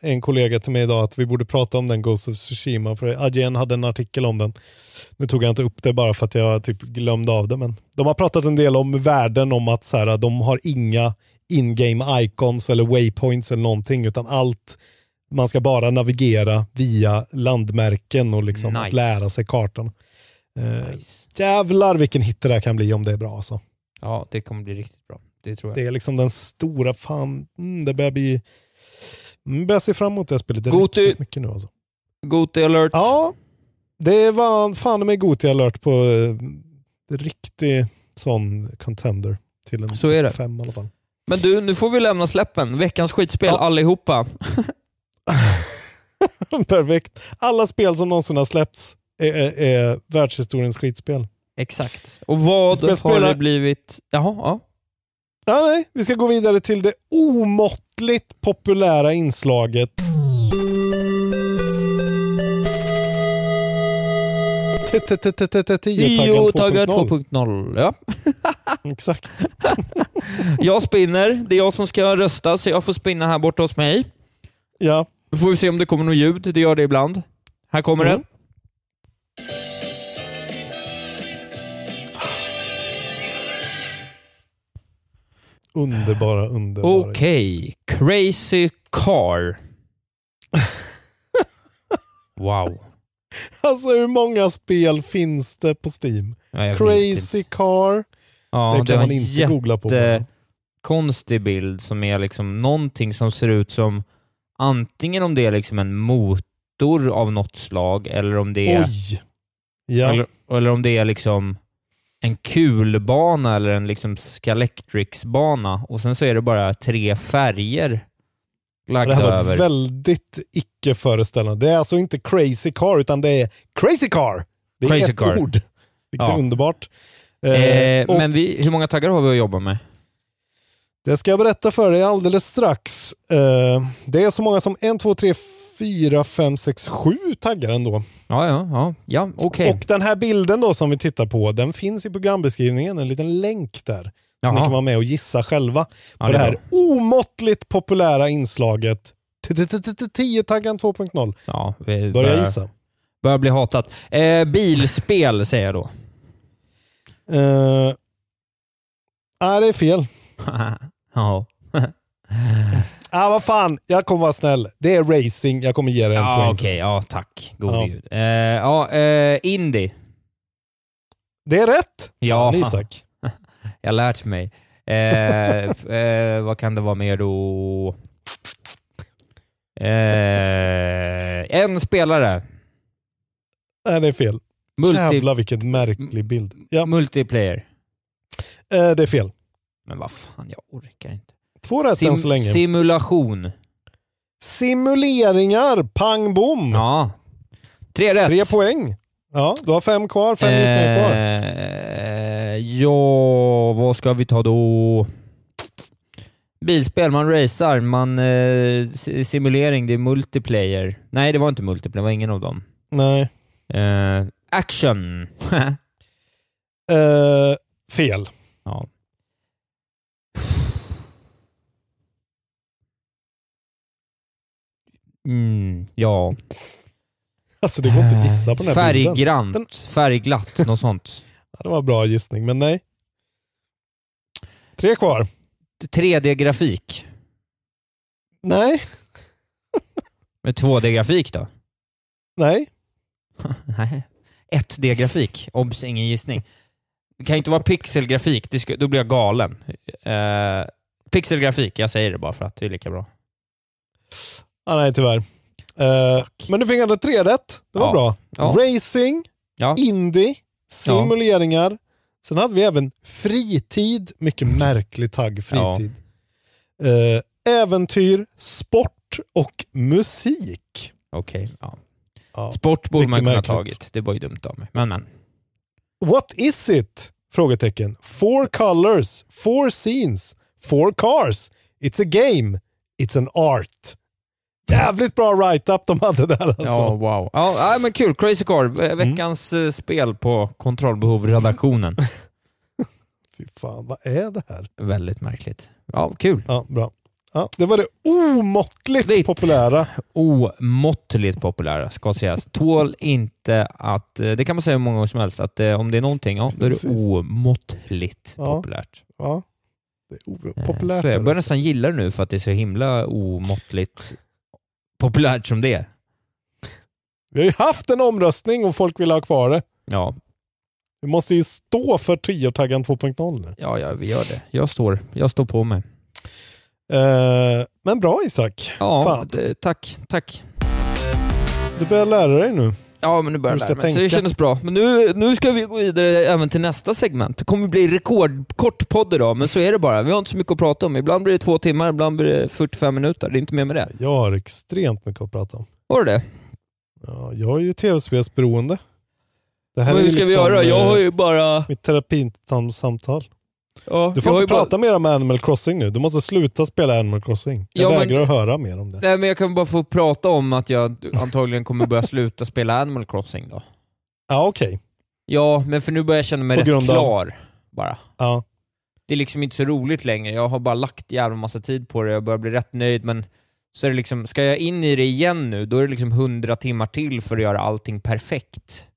En kollega till mig idag att vi borde prata om den Ghost of Tsushima för IGN hade en artikel om den. Nu tog jag inte upp det bara för att jag typ glömde av det men de har pratat en del om världen om att så här, de har inga in-game icons eller waypoints eller någonting utan allt man ska bara navigera via landmärken och liksom att Nice. lära sig kartan. Eh, Nice. jävlar vilken hit det där kan bli om det är bra alltså. Ja, det kommer bli riktigt bra. Det tror jag. Det är liksom den stora fan, mm, det börjar bli Mm, börjar se fram emot det här spelet Goti. riktigt mycket nu alltså. Goti alert. Ja, det var fan med Goti alert på eh, riktig sån contender till en Så är det. fem i alla fall. Men du, nu får vi lämna släppen. Veckans skitspel, Ja. allihopa. Perfekt. Alla spel som någonsin har släppts är, är, är världshistoriens skitspel. Exakt. Och vad Spel- har det blivit? Jaha, ja. Ja, nej, vi ska gå vidare till det omåttligt populära inslaget Tio taggar 2.0. 2.0. Ja. Exakt. Jag spinner. Det är jag som ska rösta, så jag får spinna här borta hos mig. Ja. Då får vi se om det kommer något ljud. Det gör det ibland. Här kommer Mm. det. Underbara, underbara. Okej. Crazy Car. Wow. Alltså hur många spel finns det på Steam? Ja, Crazy. Car. Ja, det kan var man inte googla på. bara. konstig bild som är liksom någonting som ser ut som antingen om det är liksom en motor av något slag eller om det är, Oj! Ja. eller, eller om det är liksom en kulbana eller en liksom Scalextrics-bana och sen så är det bara tre färger det lagda här var över. väldigt icke föreställande. Det är alltså inte Crazy Car utan det är Crazy Car. Det är Crazy ett Car. ord. Vilket Ja. är underbart. Eh, Eh, och men vi, hur många taggar har vi att jobba med? Det ska jag berätta för dig alldeles strax. Eh, det är så många som 1, 2, 3, 4, 5, 6, 7 taggar ändå. Ja, ja, ja, ja okej. Och den här bilden då som vi tittar på, den finns i programbeskrivningen, en liten länk där. Så ni kan vara med och gissa själva Ja, på det det är här bra. omåttligt populära inslaget 10-taggan 2.0. Ja, vi Börja börjar, gissa. börjar bli hatat. Eh, bilspel säger jag då. Uh, nej, det är fel. ja. Ah, vad fan, jag kommer vara snäll. Det är racing, jag kommer ge dig en Ja, poäng. okej. Ja, tack. Gode Ja. gud. Ja, eh, Indy. Det är rätt! Ja, Fan, Isak. jag har lärt mig. Eh, vad kan det vara mer då? En spelare. Nej, det är fel. Multi- Jävlar vilken märklig bild. Ja, Multiplayer. det är fel. Men vad fan, jag orkar inte. Två rätt än så länge. Simulation. Simuleringar, pang bom! Ja. Tre rätt. Tre poäng. Ja, du har fem kvar, fem gissningar kvar. Eh, ja, vad ska vi ta då? Bilspel, man racear, man eh, si- simulering, det är multiplayer. Nej, det var inte multiplayer, det var ingen av dem. Nej. Eh, action. Eh, fel. ja. Mm, ja. Alltså det går inte att gissa på den här bilden. Färggrant, Den- färgglatt, något sånt. Ja, det var en bra gissning, men nej. Tre kvar. 3D-grafik. Nej. Med 2D-grafik då? Nej. Nej. 1D-grafik. Obs, ingen gissning. Det kan ju inte vara pixelgrafik, det ska, då blir jag galen. Eh, pixelgrafik, jag säger det bara för att det är lika bra. Ah, nej, tyvärr. Eh, men du fick ändå tre rätt. Det var Ja. bra. Ja. Racing, Ja. indie, simuleringar. Sen hade vi även fritid. Mycket märklig tagg, fritid. Eh, äventyr, sport och musik. Okej, ja. Ja. Sport borde man kunna ha märkligt. tagit. Det var ju dumt av mig. Men men. What is it? Frågetecken. Four colors, four scenes, four cars. It's a game. It's an art. Jävligt bra write-up de hade där alltså. Ja, wow. Ja, men kul. Crazy Car, eh, veckans eh, spel på kontrollbehov-redaktionen. Fy fan, vad är det här? Väldigt märkligt. Ja, kul. Ja, bra. Ja, det var det omåttligt Ditt. populära. Omåttligt populära, ska sägas. Tål inte att, eh, det kan man säga hur många gånger som helst, att eh, om det är någonting, ja, då är det omåttligt Ja. populärt. Ja, det är populärt. Så jag börjar nästan gilla det nu för att det är så himla omåttligt populärt som det är. Vi har ju haft en omröstning och folk vill ha kvar det. Ja, Vi måste ju stå för triotaggan 2.0 nu. ja, ja, vi gör det. Jag står, jag står på mig. Eh, men bra Isak. Ja, det, tack, tack. Du börjar lära dig nu. Ja, men nu börjar jag lära mig, så det kändes bra. Men nu, nu ska vi gå vidare även till nästa segment. Det kommer bli rekordkort podd idag, men så är det bara. Vi har inte så mycket att prata om. Ibland blir det två timmar, ibland blir det 45 minuter. Det är inte mer med det. Jag har extremt mycket att prata om. Har du det? Ja, jag är ju tv-spelsberoende. Det här Men hur ska vi liksom, göra? Jag har eh, ju bara... mitt terapisamtal. Ja, Du får inte ju bara- prata mer om Animal Crossing nu. Du måste sluta spela Animal Crossing. Jag Ja, men- vägrar att höra mer om det. Nej, men jag kan bara få prata om att jag antagligen kommer börja sluta spela Animal Crossing då. Ja, okej. Ja, men för nu börjar jag känna mig På rätt av- klar, bara. Ja. Det är liksom inte så roligt längre. Jag har bara lagt jävla massa tid på det, jag börjar bli rätt nöjd, men så är det liksom, ska jag in i det igen nu, då är det liksom hundra timmar till för att göra allting perfekt.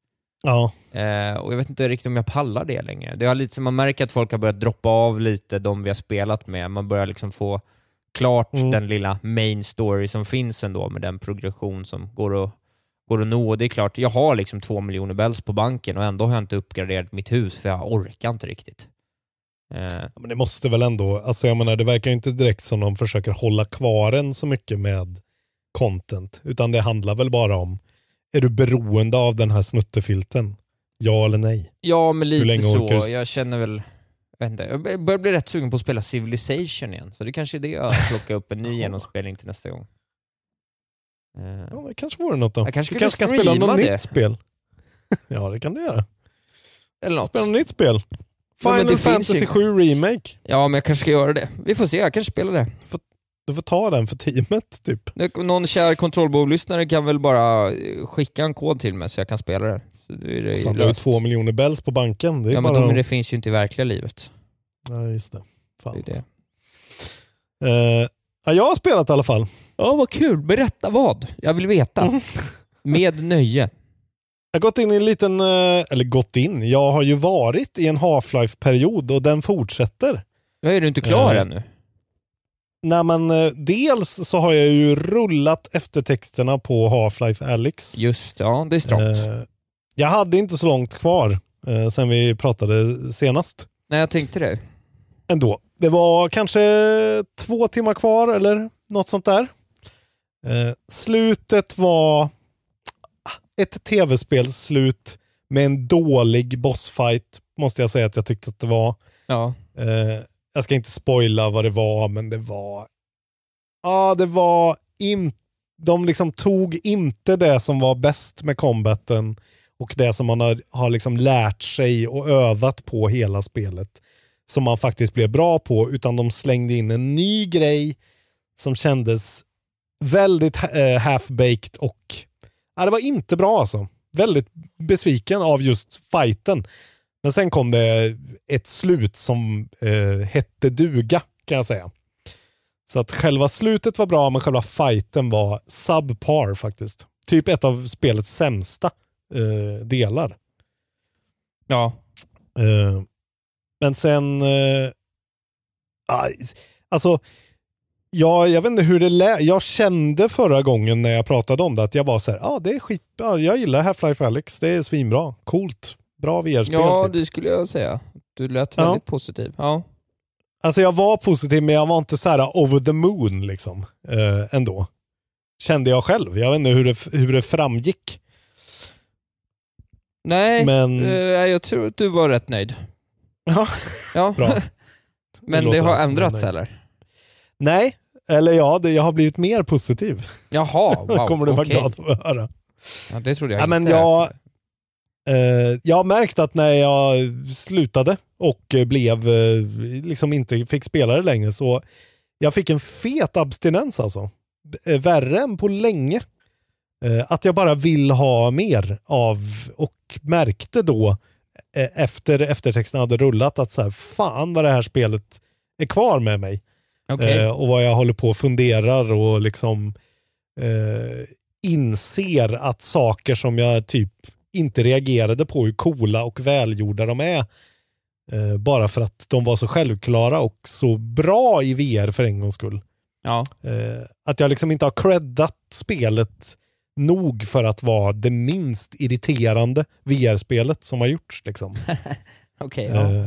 Ja. Eh, och jag vet inte riktigt om jag pallar det längre. Det har lite man märker att folk har börjat droppa av lite, de vi har spelat med. Man börjar liksom få klart Mm. den lilla main story som finns ändå med den progression som går att, går att nå. Det är klart, jag har liksom två miljoner bells på banken och ändå har jag inte uppgraderat mitt hus för jag orkar inte riktigt. Eh, Ja, Men det måste väl ändå, alltså jag menar det verkar ju inte direkt som de försöker hålla kvar en så mycket med content, utan det handlar väl bara om, är du beroende av den här snuttefilten? Ja eller nej? ja, men lite så. du- Jag känner väl, jag, vet inte, jag börjar bli rätt sugen på att spela Civilization igen, så det kanske är det jag plockar upp en ny genomspelning till nästa gång. Eh, Ja, det kanske vore något då. Jag kanske du kanske kan spela något det. nytt spel? ja, det kan du göra. eller något. Spela något nytt spel. Final Fantasy ju- 7 Remake. Ja, men jag kanske ska göra det. Vi får se, jag kanske spelar det. Du får ta den för teamet typ. Det- Någon kär kontrollbov-lyssnare kan väl bara eh, skicka en kod till mig så jag kan spela det. Så då är det Fan, du har ju två miljoner bells på banken. Det är ja, men de, det finns ju inte i verkliga livet. Ja, just det. Fan. Det är det. Eh, ja, jag har spelat i alla fall. Ja, vad kul. Berätta vad. Jag vill veta. Med nöje. Jag har gått in i en liten, eh, eller gått in, jag har ju varit i en Half-Life-period och den fortsätter. Ja, är du inte klar Eh, ännu? Nej men eh, dels så har jag ju rullat eftertexterna på Half-Life Alyx. Just ja, det är strångt. Eh, jag hade inte så långt kvar eh, sen vi pratade senast. Nej, jag tänkte det. Ändå. Det var kanske två timmar kvar eller något sånt där. Eh, slutet var ah, ett tv-spelsslut med en dålig bossfight, måste jag säga att jag tyckte att det var. Ja. Eh, jag ska inte spoila vad det var, men det var... Ja, det var inte... De liksom tog inte det som var bäst med combaten och det som man har, har liksom lärt sig och övat på hela spelet som man faktiskt blev bra på, utan de slängde in en ny grej som kändes väldigt eh, half-baked och ja, det var inte bra alltså. väldigt besviken av just fighten. Men sen kom det ett slut som eh, hette duga, kan jag säga. Så att själva slutet var bra, men själva fighten var subpar faktiskt. Typ ett av spelets sämsta eh, delar. Ja. Eh, men sen... Eh, alltså, ja, jag vet inte hur det lät. Jag kände förra gången när jag pratade om det att jag var så här, ah, det är skit, ah, jag gillar Half-Life Alyx, det är svinbra, coolt, bra VR-spel. Ja, typ. det skulle jag säga. Du lät Ja. väldigt positiv. Ja. Alltså jag var positiv, men jag var inte så här over the moon liksom, eh, ändå. Kände jag själv. Jag vet inte hur det, hur det framgick. Nej, Men- eh, jag tror att du var rätt nöjd. Ja, Ja. bra. Men låter det har ändrats eller? Nej, eller ja, det, jag har blivit mer positiv. Jaha, wow, kommer du vara okej. glad att höra. Ja, det trodde jag Ja, inte. men jag, jag har märkt att när jag slutade och eh, blev, eh, liksom inte fick spela det längre, så jag fick en fet abstinens alltså. Eh, Värre än på länge. Eh, att jag bara vill ha mer av, och märkte då eh, efter eftertexten hade rullat att så här, fan vad det här spelet är kvar med mig. Eh, och vad jag håller på och funderar och liksom eh, inser att saker som jag typ inte reagerade på hur coola och välgjorda de är. Eh, bara för att de var så självklara och så bra i VR för en gångs skull. Ja. Eh, att jag liksom inte har creddat spelet nog för att vara det minst irriterande VR-spelet som har gjorts. Liksom. Okej, ja. Eh,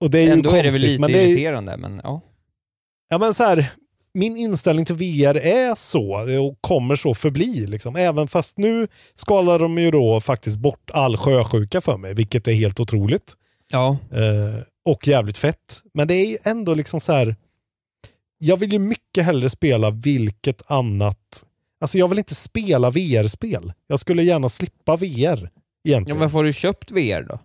och det är ju Ändå är det väl konstigt, lite men det är- irriterande, men ja. Ja men så här, min inställning till VR är så och kommer så förbli. Liksom. Även fast nu skalar de ju då faktiskt bort all sjösjuka för mig, vilket är helt otroligt. Ja. Eh, och jävligt fett. Men det är ju ändå liksom så här. Jag vill ju mycket hellre spela vilket annat. Alltså jag vill inte spela VR-spel. Jag skulle gärna slippa VR. ja Egentligen. men får du köpt VR då?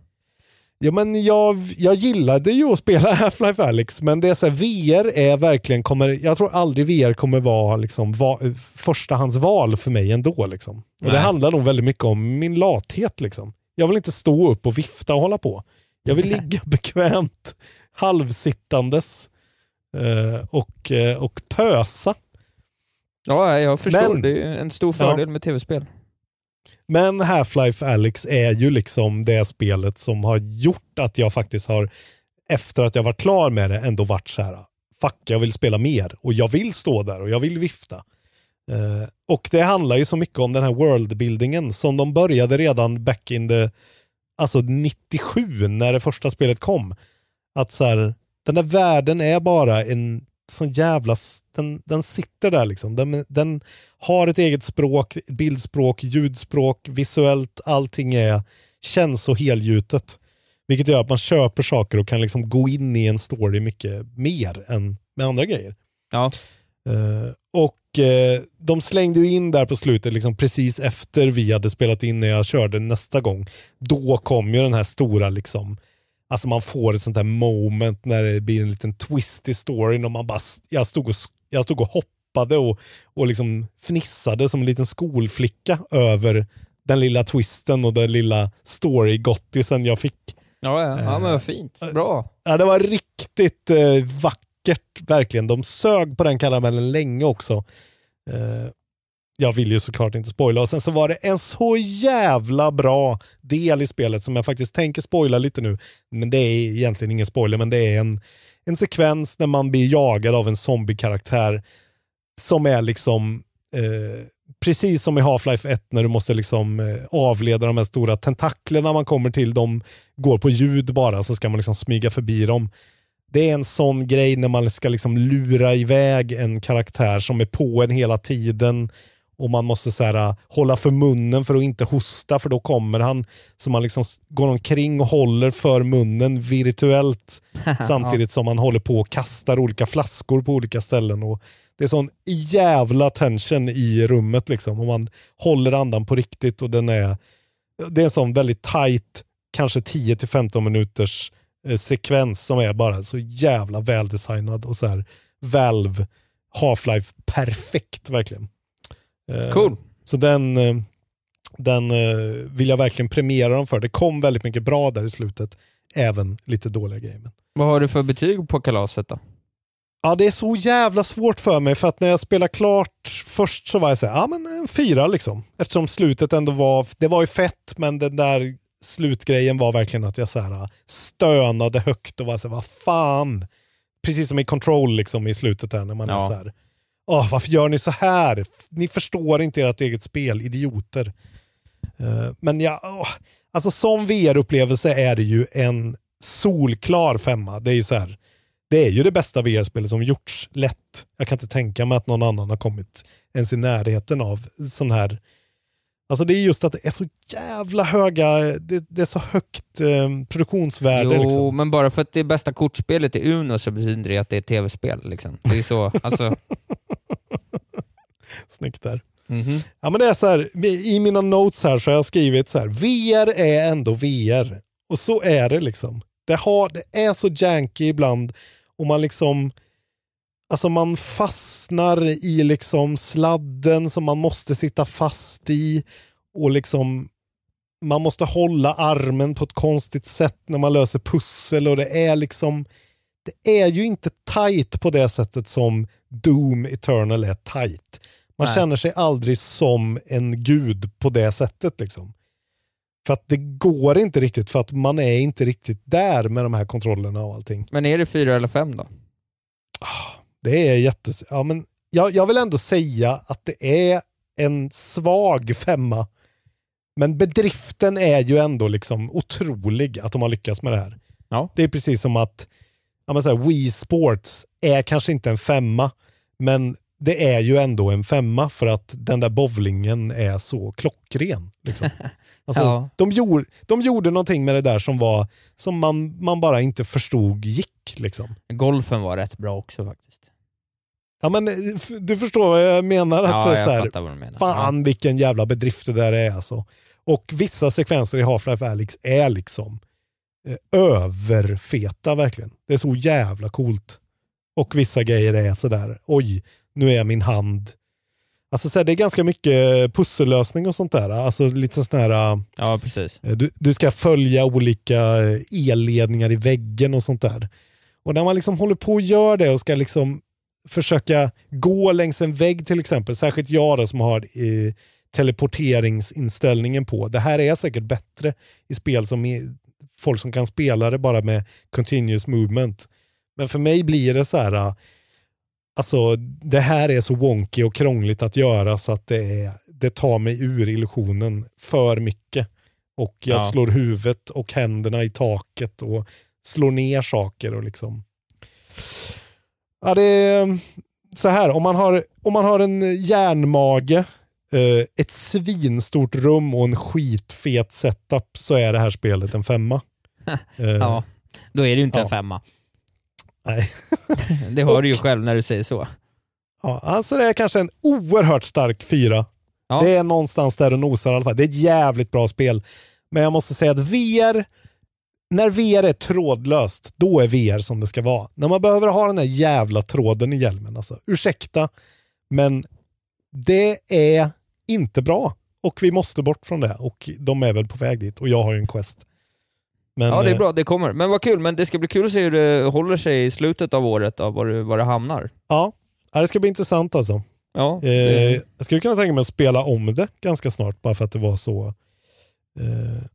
Ja, men jag, jag gillade ju att spela Half-Life Alyx, men det är så här, VR är verkligen, kommer, jag tror aldrig VR kommer vara liksom, va, förstahandsval för mig ändå. Liksom. Och det handlar nog väldigt mycket om min lathet. Liksom. Jag vill inte stå upp och vifta och hålla på. Jag vill ligga bekvämt, halvsittandes eh, och, eh, och pösa. Ja, jag förstår. Men- det är en stor fördel med tv-spel. Men Half-Life Alyx är ju liksom det spelet som har gjort att jag faktiskt har, efter att jag var klar med det, ändå varit så här, fuck, jag vill spela mer och jag vill stå där och jag vill vifta. Eh, och det handlar ju så mycket om den här worldbuildingen som de började redan back in the, alltså 97 när det första spelet kom. Att så här, den där världen är bara en sån jävla, den, den sitter där liksom. Den, den har ett eget språk, bildspråk, ljudspråk, visuellt, allting är, känns så helgjutet. Vilket gör att man köper saker och kan liksom gå in i en story mycket mer än med andra grejer. Ja. Eh, och eh, de slängde ju in där på slutet, liksom precis efter vi hade spelat in när jag körde nästa gång. Då kom ju den här stora, liksom, alltså man får ett sånt här moment när det blir en liten twist i storyn och man bara, jag stod och, jag stod och hoppade och, och liksom fnissade som en liten skolflicka över den lilla twisten och den lilla story-gottisen jag fick. Ja, ja. ja men vad fint. Bra. Ja, det var riktigt eh, vackert, verkligen. De sög på den karamellen länge också. Eh, jag vill ju såklart inte spoila. Och sen så var det en så jävla bra del i spelet som jag faktiskt tänker spoila lite nu. Men det är egentligen ingen spoiler, men det är en, en sekvens när man blir jagad av en zombiekaraktär som är liksom eh, precis som i Half-Life 1 när du måste liksom eh, avleda de här stora tentaklerna man kommer till. De går på ljud bara så ska man liksom smyga förbi dem. Det är en sån grej när man ska liksom lura iväg en karaktär som är på en hela tiden och man måste så här, äh, hålla för munnen för att inte hosta för då kommer han. Så man liksom går omkring och håller för munnen virtuellt samtidigt som man håller på och kastar olika flaskor på olika ställen. Och det är sån jävla tension i rummet liksom och man håller andan på riktigt och den är det är en sån väldigt tight, kanske 10-15 minuters eh, sekvens som är bara så jävla väldesignad och så här Valve Half-Life perfekt verkligen. Eh, Cool. Så den, eh, Den eh, vill jag verkligen premiera dem för. Det kom väldigt mycket bra där i slutet, även lite dåliga grejer. Vad har du för betyg på kalaset då? Ja, det är så jävla svårt för mig för att när jag spelade klart först så var jag så här, ja men en fyra liksom. Eftersom slutet ändå var, det var ju fett men den där slutgrejen var verkligen att jag så här stönade högt och var så här, vad fan. Precis som i Control liksom i slutet där när man är Ja. så här, åh varför gör ni så här? Ni förstår inte ert eget spel, idioter. Eh, men ja, åh, alltså som VR-upplevelse är det ju en solklar femma. Det är ju så här, det är ju det bästa VR-spelet som gjorts, lätt. Jag kan inte tänka mig att någon annan har kommit ens i närheten av sån här... Alltså det är just att det är så jävla höga, det, det är så högt eh, produktionsvärde. Jo, liksom. men bara för att det är bästa kortspelet i Uno så betyder det att det är tv-spel. Liksom. Det är så, alltså... Snyggt där. mhm. Ja men det är så här, i mina notes här så har jag skrivit så här, VR är ändå VR. Och så är det liksom. Det, har, det är så janky ibland och man liksom, alltså man fastnar i liksom sladden som man måste sitta fast i och liksom man måste hålla armen på ett konstigt sätt när man löser pussel och det är liksom det är ju inte tight på det sättet som Doom Eternal är tight. Man Nej. känner sig aldrig som en gud på det sättet liksom. För att det går inte riktigt, för att man är inte riktigt där med de här kontrollerna och allting. Men är det fyra eller fem då? Det är jättes... Ja, men jag, jag vill ändå säga att det är en svag femma. Men bedriften är ju ändå liksom otrolig att de har lyckats med det här. Ja. Det är precis som att ja, men så här, Wii Sports är kanske inte en femma, men det är ju ändå en femma för att den där bowlingen är så klockren. Liksom. Alltså, Ja. de, gjorde, de gjorde någonting med det där som var som man, man bara inte förstod gick. Liksom. Golfen var rätt bra också faktiskt. Ja, men du förstår vad jag menar. Att Ja, jag så här, vad du menar. Fan vilken jävla bedrift det där är alltså. Och vissa sekvenser i Half-Life Alyx är liksom eh, överfeta verkligen. Det är så jävla coolt. Och vissa grejer är sådär, oj, nu är min hand... Alltså så här, det är ganska mycket pussellösning och sånt där. Alltså lite sån här... Ja, precis. Eh, Du, du ska följa olika eh, elledningar i väggen och sånt där. Och när man liksom håller på och gör det och ska liksom försöka gå längs en vägg till exempel, särskilt jag då som har eh, teleporteringsinställningen på. Det här är säkert bättre i spel som är, folk som kan spela det bara med continuous movement. Men för mig blir det så här, eh, alltså det här är så wonky och krångligt att göra så att det, är, det tar mig ur illusionen för mycket. Och jag Ja. slår huvudet och händerna i taket och slår ner saker och liksom. Ja, det är så här, om man har, om man har en järnmage, eh, ett svinstort rum och en skitfet setup så är det här spelet en femma. Ja, då är det ju inte ja. en femma. Nej. Det hör du ju själv när du säger så. Ja, alltså det är kanske en oerhört stark fyra. Ja. Det är någonstans där och nosar i alla fall. Det är ett jävligt bra spel. Men jag måste säga att VR, när VR är trådlöst, då är VR som det ska vara. När man behöver ha den här jävla tråden i hjälmen, alltså. Ursäkta, men det är inte bra. Och vi måste bort från det. Och de är väl på väg dit. Och jag har ju en Quest. Men, ja, det är eh, bra, det kommer. Men vad kul, men det ska bli kul att se hur det håller sig i slutet av året, av var, det, var det hamnar. Ja, Ja, det ska bli intressant alltså. Ja, Eh, det, jag skulle kunna tänka mig att spela om det ganska snart, bara för att det var så... Eh,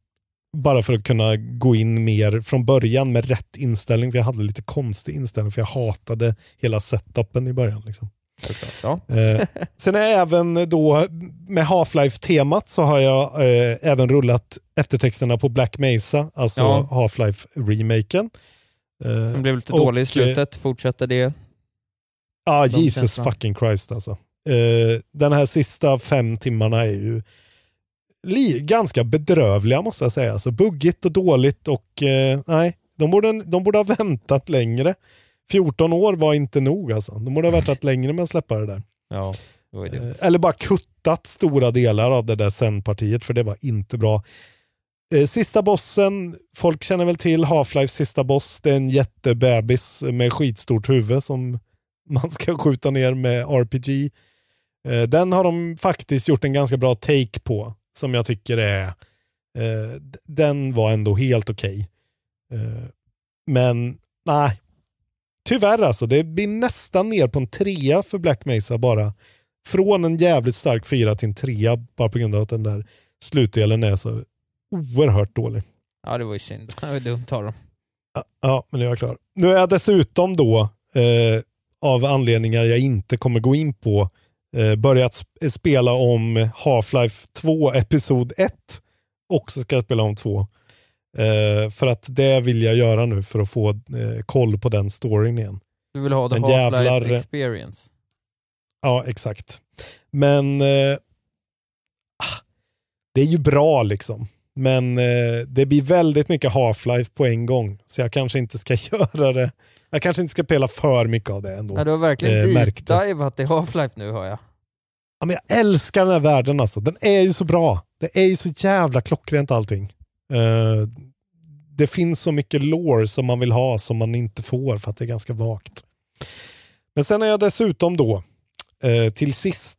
bara för att kunna gå in mer från början med rätt inställning, för jag hade lite konstig inställning, för jag hatade hela setupen i början. Liksom. Ja. Eh, sen är även då, med Half-Life-temat, så har jag eh, även rullat eftertexterna på Black Mesa, alltså Ja. Half-Life-remaken. Eh, Den blev lite och, dålig i slutet, fortsätter det. Ja, De Jesus känslorna. fucking Christ alltså. Eh, den här sista fem timmarna är ju ganska bedrövliga måste jag säga. Alltså buggigt och dåligt och eh, nej, de borde, de borde ha väntat längre. 14 år var inte nog alltså. De borde ha väntat längre med att släppa det där. Ja, det. Eh, eller bara kuttat stora delar av det där sen-partiet för det var inte bra. Eh, sista bossen, folk känner väl till Half-Life sista boss. Det är en jättebebis med skitstort huvud som man ska skjuta ner med RPG. Eh, den har de faktiskt gjort en ganska bra take på. som jag tycker är, den var ändå helt okej. Eh, men nej, tyvärr alltså, det blir nästan ner på en trea för Black Mesa bara. Från en jävligt stark fyra till en trea bara på grund av att den där slutdelen är så oerhört dålig. Ja, det var ju synd. Det var dumt av dem. Ja, men nu är jag klar. Nu är jag dessutom då, eh, av anledningar jag inte kommer gå in på, eh, börjat sp- spela om Half-Life 2 Episod 1. Också ska jag spela om 2. Eh, för att det vill jag göra nu för att få eh, koll på den storyn igen. Du vill ha the Half-Life jävlar- experience. Ja, exakt. Men eh, ah, det är ju bra liksom. Men eh, det blir väldigt mycket Half-Life på en gång. Så jag kanske inte ska göra det. Jag kanske inte ska spela för mycket av det ändå. Ja, du har verkligen Eh, deep märkte. divat i Half-Life nu hör jag. Ja, men jag älskar den här världen alltså. Den är ju så bra. Det är ju så jävla klockrent allting. Eh, det finns så mycket lore som man vill ha som man inte får för att det är ganska vagt. Men sen har jag dessutom då eh, till sist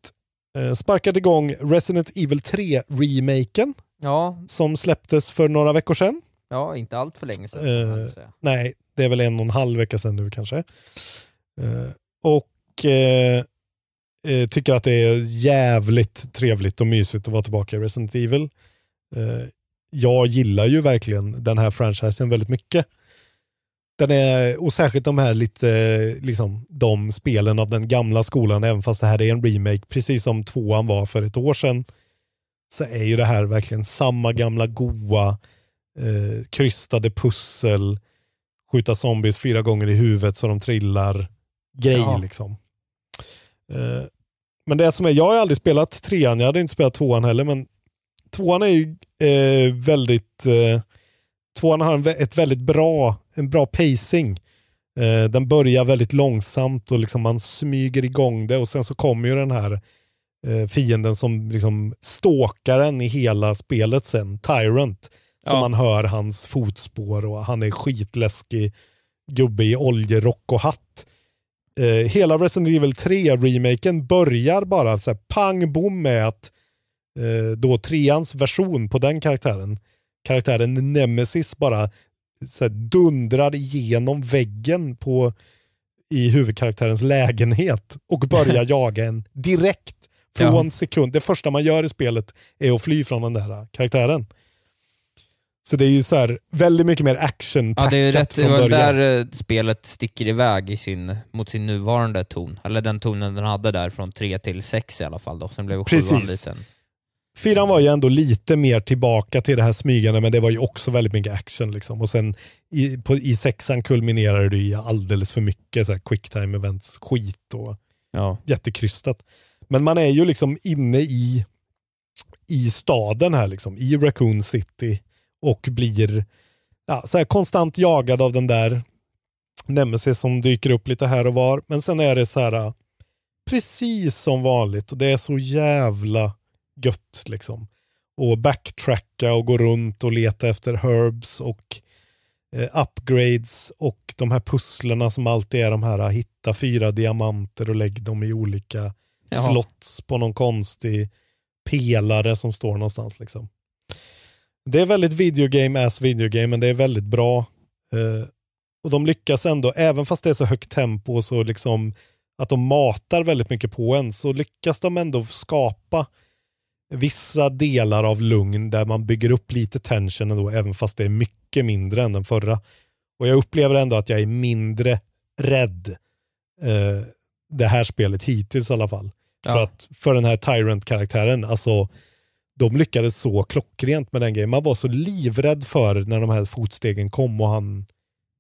eh, sparkat igång Resident Evil 3-remaken Ja, som släpptes för några veckor sedan. ja inte allt för länge sedan. Eh. Nej, det är väl en och en halv vecka sedan nu kanske. Eh, och eh, tycker att det är jävligt trevligt och mysigt att vara tillbaka i Resident Evil. Jag gillar ju verkligen den här franchisen väldigt mycket. Den är, och särskilt de här lite, liksom, de spelen av den gamla skolan, även fast det här är en remake, precis som tvåan var för ett år sedan, så är ju det här verkligen samma gamla goa, eh, krystade pussel, skjuta zombies fyra gånger i huvudet så de trillar, grej Ja. liksom. Eh, men det som är, jag har aldrig spelat trean, jag hade inte spelat tvåan heller, men tvåan är ju eh, väldigt, eh, tvåan har en, ett väldigt bra, en bra pacing. Eh, den börjar väldigt långsamt och liksom man smyger igång det och sen så kommer ju den här eh, fienden som liksom stalkar en i hela spelet sen, Tyrant. Som Ja. man hör hans fotspår och han är skitläskig gubbe i oljerock och hatt. Eh, hela Resident Evil 3-remaken börjar bara så här pang bom med att eh, då treans version på den karaktären, karaktären Nemesis bara så här, dundrar igenom väggen på i huvudkaraktärens lägenhet och börjar jaga en direkt från Ja. sekund. Det första man gör i spelet är att fly från den där karaktären. Så det är ju så här väldigt mycket mer action Ja, det är ju rätt. Det från var början. där eh, spelet sticker iväg i sin, mot sin nuvarande ton. Eller den tonen den hade där från 3 till 6 i alla fall då. Sen blev sjuan Precis. liten. Fyran var ju ändå lite mer tillbaka till det här smygande, men det var ju också väldigt mycket action. Liksom. Och sen i, på, i sexan kulminerade det i alldeles för mycket så här quick time events skit och Ja. jättekrystat. Men man är ju liksom inne i, i staden här, liksom, i Raccoon City och blir ja, så här konstant jagad av den där Nemesis som dyker upp lite här och var. Men sen är det så här precis som vanligt och det är så jävla gött liksom. Och backtracka och gå runt och leta efter herbs och eh, upgrades och de här pusslerna som alltid är de här, hitta fyra diamanter och lägg dem i olika Jaha. slots på någon konstig pelare som står någonstans liksom. Det är väldigt videogame as videogame, men det är väldigt bra. Eh, och de lyckas ändå, även fast det är så högt tempo och så liksom att de matar väldigt mycket på en, så lyckas de ändå skapa vissa delar av lugn där man bygger upp lite tension ändå, även fast det är mycket mindre än den förra. Och jag upplever ändå att jag är mindre rädd eh, det här spelet hittills i alla fall. Ja. För att för den här Tyrant-karaktären, alltså de lyckades så klockrent med den grejen. Man var så livrädd för när de här fotstegen kom och han...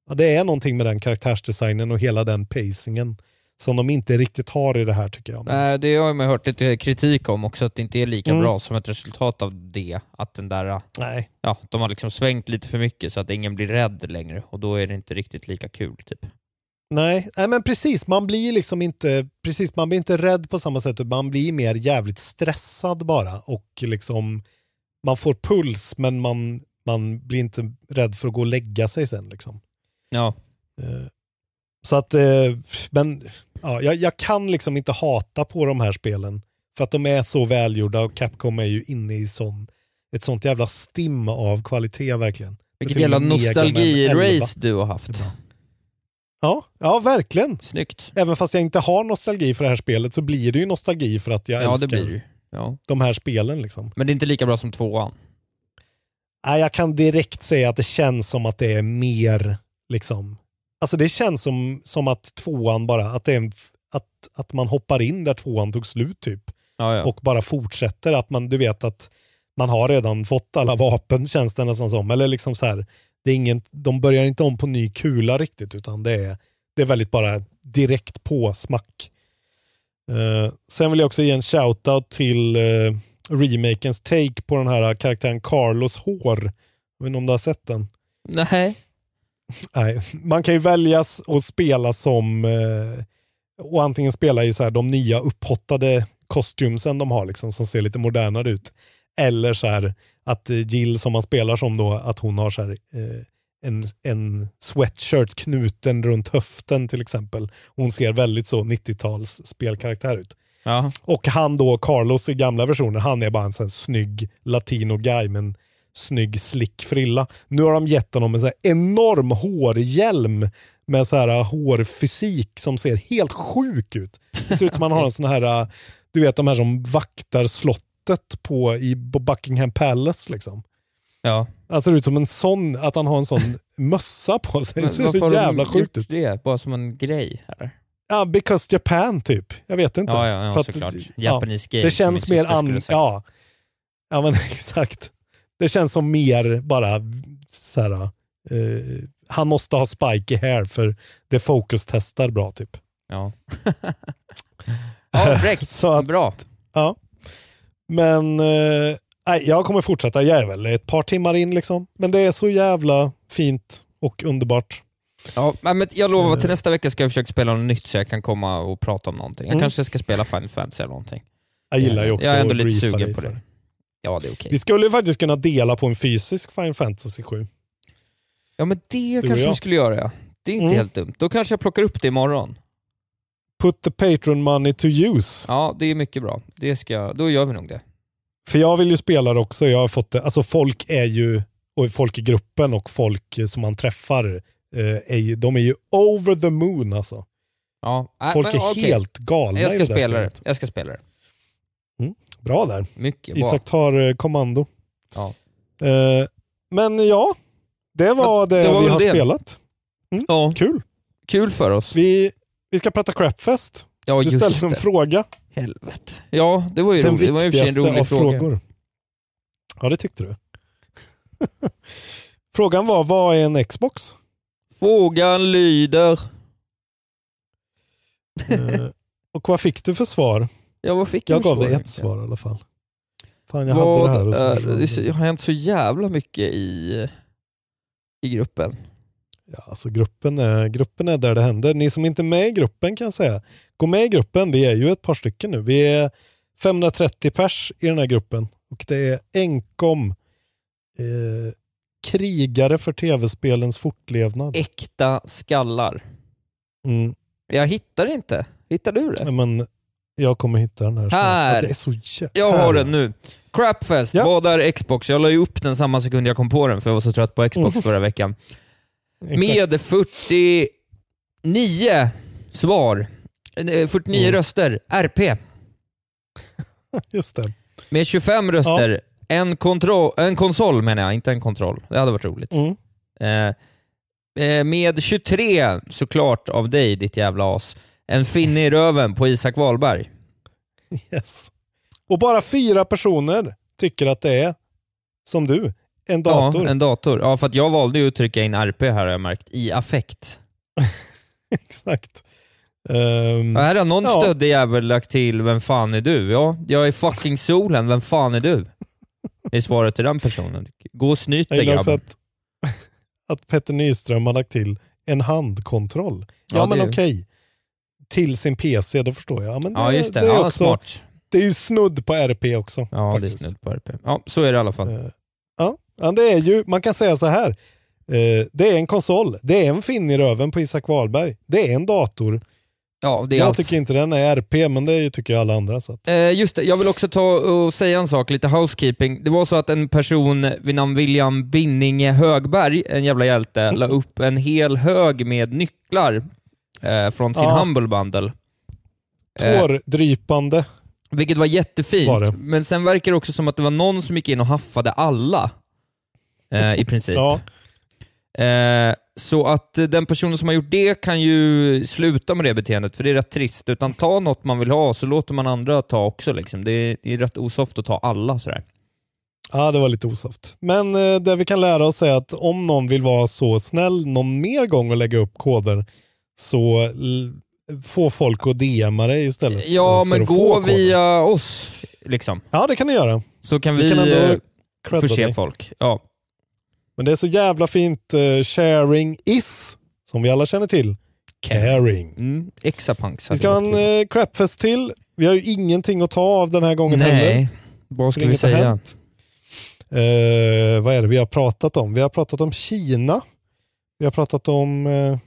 Ja, det är någonting med den karaktärsdesignen och hela den pacingen som de inte riktigt har i det här tycker jag. Nej, det har man hört lite kritik om också, att det inte är lika Mm. bra som ett resultat av det. Att den där, Nej. ja, de har liksom svängt lite för mycket så att ingen blir rädd längre och då är det inte riktigt lika kul. Typ. Nej, nej, men precis. Man blir liksom inte, precis, man blir inte rädd på samma sätt. Man blir mer jävligt stressad bara och liksom man får puls men man, man blir inte rädd för att gå och lägga sig sen liksom. Ja, Eh, Så att, eh, men ja, jag, jag kan liksom inte hata på de här spelen För att de är så välgjorda och Capcom är ju inne i sån, ett sånt jävla stim av kvalitet verkligen. Vilket jävla med Mega Man 11. nostalgi-race du har haft. Ja, ja verkligen. Snyggt. Även fast jag inte har nostalgi för det här spelet så blir det ju nostalgi för att jag Ja, det älskar blir det ju. Ja. de här spelen. Liksom. Men det är inte lika bra som tvåan. Nej, jag kan direkt säga att det känns som att det är mer, liksom, alltså det känns som, som att tvåan bara, att, det är en, att, att man hoppar in där tvåan tog slut typ. Ja, ja. Och bara fortsätter, att man, du vet att man har redan fått alla vapen känns det nästan som. Eller liksom så här, det är ingen, de börjar inte om på ny kula riktigt, utan det är, det är väldigt bara direkt på smack. Eh, sen vill jag också ge en shoutout till uh, remakens take på den här karaktären Carlos hår. Jag vet inte om du har sett den? Nej. Nej, man kan ju väljas att spela som eh, och antingen spela i så här, de nya upphottade kostymsen de har liksom, som ser lite modernare ut. Eller så här att eh, Jill som man spelar som då, att hon har så här, eh, en, en sweatshirt knuten runt höften till exempel. Hon ser väldigt så 90-tals spelkaraktär ut. Ja. Och han då, Carlos i gamla versioner, han är bara en sån här snygg latino guy med en snygg slick frilla. Nu har de gett honom en här enorm hårhjälm med så här hårfysik som ser helt sjuk ut. Det ser ut som han har en sån här, du vet de här som vaktar slottet på, i Buckingham Palace liksom. Ja. Han ser ut som en sån, att han har en sån mössa på sig. Det ser så jävla sjukt ut. det? Bara som en grej? Eller? Ja, because Japan typ. Jag vet inte. Ja, ja, ja För att- såklart. ja, Japanese game. Det känns mer an... Ja. ja, men exakt. Det känns som mer bara så här. eh, han måste ha spiky hair för det focus-testar bra typ. Ja. ja, fräckt. Så att- Bra. Ja. Men eh, nej, jag kommer fortsätta. Jag är väl ett par timmar in liksom. Men det är så jävla fint och underbart. Ja, men jag lovar, Eh. till nästa vecka ska jag försöka spela något nytt så jag kan komma och prata om någonting. Jag Mm. kanske ska spela Final Fantasy eller någonting. Jag gillar ju Eh, också Jag är ändå lite sugen på det. Ja, det är okej. Vi skulle ju faktiskt kunna dela på en fysisk Final Fantasy 7. Ja, men det kanske jag. vi skulle göra ja. Det är inte Mm. helt dumt. Då kanske jag plockar upp det imorgon. Put the patron money to use. Ja, det är mycket bra. Det ska, då gör vi nog det. För jag vill ju spela det också. Jag har fått det. Alltså folk är ju, och folk i gruppen och folk eh, som man träffar, eh, är ju, de är ju over the moon alltså. Ja, äh, Folk men är okej. helt galna Jag i ska det där spela det. spelet. Jag ska spela det. Bra där. Mycket bra. Isak tar eh, kommando. Ja. Eh, men ja, det var det, det var vi har det. spelat. Ja, Kul. kul för oss. Vi, vi ska prata crapfest. Ja, Du ställde en fråga. Helvete. Ja, det var ju Den roligt. Det var ju en rolig fråga. frågor. Ja, det tyckte du. Frågan var, vad är en Xbox? Frågan lyder... Eh, och vad fick du för svar? Ja, vad fick Jag gav dig ett svar i alla fall. Fan, jag hade Vad det här. och så är, det har hänt så jävla mycket i, i gruppen. Ja, alltså gruppen är, gruppen är där det händer. Ni som inte är med i gruppen kan jag säga, gå med i gruppen. Vi är ju ett par stycken nu. Vi är 530 pers i den här gruppen och det är enkom eh, krigare för tv-spelens fortlevnad. Äkta skallar. Mm. Jag hittar inte. Hittar du det? Men jag kommer hitta den här. Här. Ja, det är så jä- Jag har ja. den nu. Crapfest, Ja. vad är Xbox? Jag la ju upp den samma sekund jag kom på den för jag var så trött på Xbox förra veckan. Med 49 svar. Eh, 49 Mm. röster. RP. Just det. Med 25 röster. En, kontro- en konsol menar jag, inte en kontroll. Det hade varit roligt. Mm. Eh, eh, med 23 såklart av dig, ditt jävla as. En finne i röven på Isak Wahlberg. Yes. Och bara fyra personer tycker att det är som du, en dator. Ja, en dator. Ja, för att jag valde ju att trycka in RP här har jag märkt, i affekt. Exakt. Ja, här har någon ja. stöddig jävel lagt till Vem fan är du? Ja, jag är fucking solen, vem fan är du? Det är svaret till den personen. Gå och snyt dig grabben. att, att Petter Nyström har lagt till en handkontroll. Ja, Ja, men okej. Till sin PC, då förstår jag. Ja, men det, Ja, just det. det är ja, också, smart. Det är ju snudd på RP också. Ja, faktiskt. det är snudd på RP. Ja, så är det i alla fall. Eh, Ja, ja, det är ju, man kan säga så här. Eh, det är en konsol, det är en finne i röven på Isak Wahlberg, det är en dator Ja, det är jag allt. tycker inte den är RP, men det tycker alla andra. Så att. Eh, just det, jag vill också ta och säga en sak, lite housekeeping. Det var så att en person vid namn William Binninge Högberg, en jävla hjälte, la upp en hel hög med nycklar eh, från sin Ja. Humble Bundle. Eh, Tårdrypande. vilket var jättefint, Var men sen verkar det också som att det var någon som gick in och haffade alla. Eh, I princip. Ja. Eh, så att eh, den personen som har gjort det kan ju sluta med det beteendet, för det är rätt trist. Utan ta något man vill ha, så låter man andra ta också. Liksom. Det, är, det är rätt osoft att ta alla sådär. ja, det var lite osoft. Men eh, det vi kan lära oss är att om någon vill vara så snäll någon mer gång och lägga upp koder, så få folk att DMa dig istället. Ja, eh, men gå via oss, liksom. Ja, det kan ni göra. Så kan Vi vi, kan ändå eh, förse dig. folk. Ja. Men det är så jävla fint. eh, sharing is, som vi alla känner till, caring. Mm, Exapunks Vi ska ha en eh, crapfest till. Vi har ju ingenting att ta av den här gången heller. Nej, vad ska vi säga? Eh, vad är det vi har pratat om? Vi har pratat om Kina. Vi har pratat om... eh,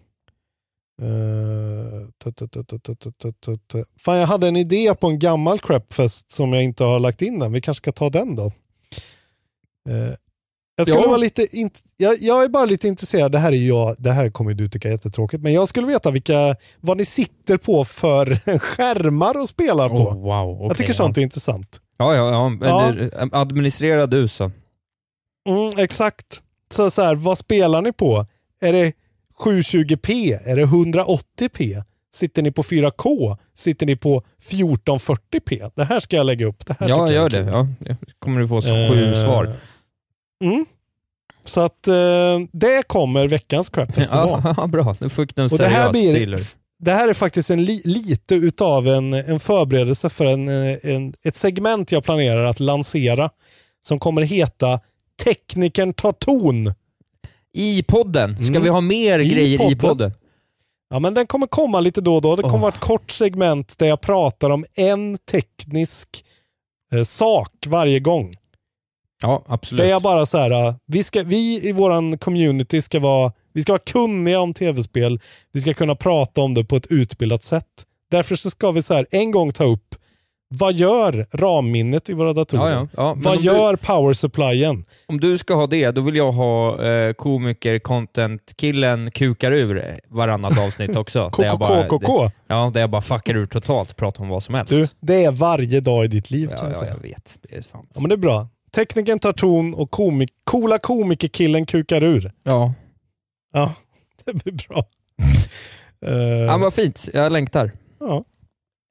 Fan, jag hade en idé på en gammal crapfest som jag inte har lagt in än. Vi kanske ska ta den då. Eh, jag, skulle Ja. vara lite int- jag, jag är bara lite intresserad, det här, är jag, det här kommer du tycka är jättetråkigt, men jag skulle veta vilka, vad ni sitter på för skärmar och spelar på. Oh, wow, jag okej, tycker sånt är intressant. Ja, ja, ja. Ja. Eller, eh, administrera du så. Mm, exakt. Så, så här, vad spelar ni på? Är det 720p? Är det 180p? Sitter ni på 4K? Sitter ni på 1440p? Det här ska jag lägga upp. Det här Ja, gör det. Ja. Kommer du få så sju Eh, svar. Mm. Så att eh, det kommer veckans crapfest att vara. Ja, bra. Nu fick du en Och det här, seriös blir, thriller. det här är faktiskt en li, lite utav en, en förberedelse för en, eh, en, ett segment jag planerar att lansera som kommer heta Teknikern tar ton. I podden? Ska Mm. vi ha mer I grejer i podden. podden? Ja, men den kommer komma lite då och då. Det kommer Åh. vara ett kort segment där jag pratar om en teknisk eh, sak varje gång. Ja, absolut. Där jag bara så här, eh, vi, ska, vi i våran community ska vara, vi ska vara kunniga om tv-spel. Vi ska kunna prata om det på ett utbildat sätt. Därför så ska vi så här en gång ta upp, vad gör ramminnet i våra datorer? Ja, ja, ja. Vad om du- gör power supplyen? Om du ska ha det, då vill jag ha eh, komiker, content, killen kukar ur varannat avsnitt också. jag KKKKK. Ja, där jag bara fuckar ur totalt, pratar om vad som helst. Du, det är varje dag i ditt liv kan ja, jag ja, säga. jag vet. Det är sant. Ja, men det är bra. Tekniken tar ton och komik coola komikerkillen kukar ur. Ja. Ja, det blir bra. Eh, ja, vad fint. Jag längtar. ja.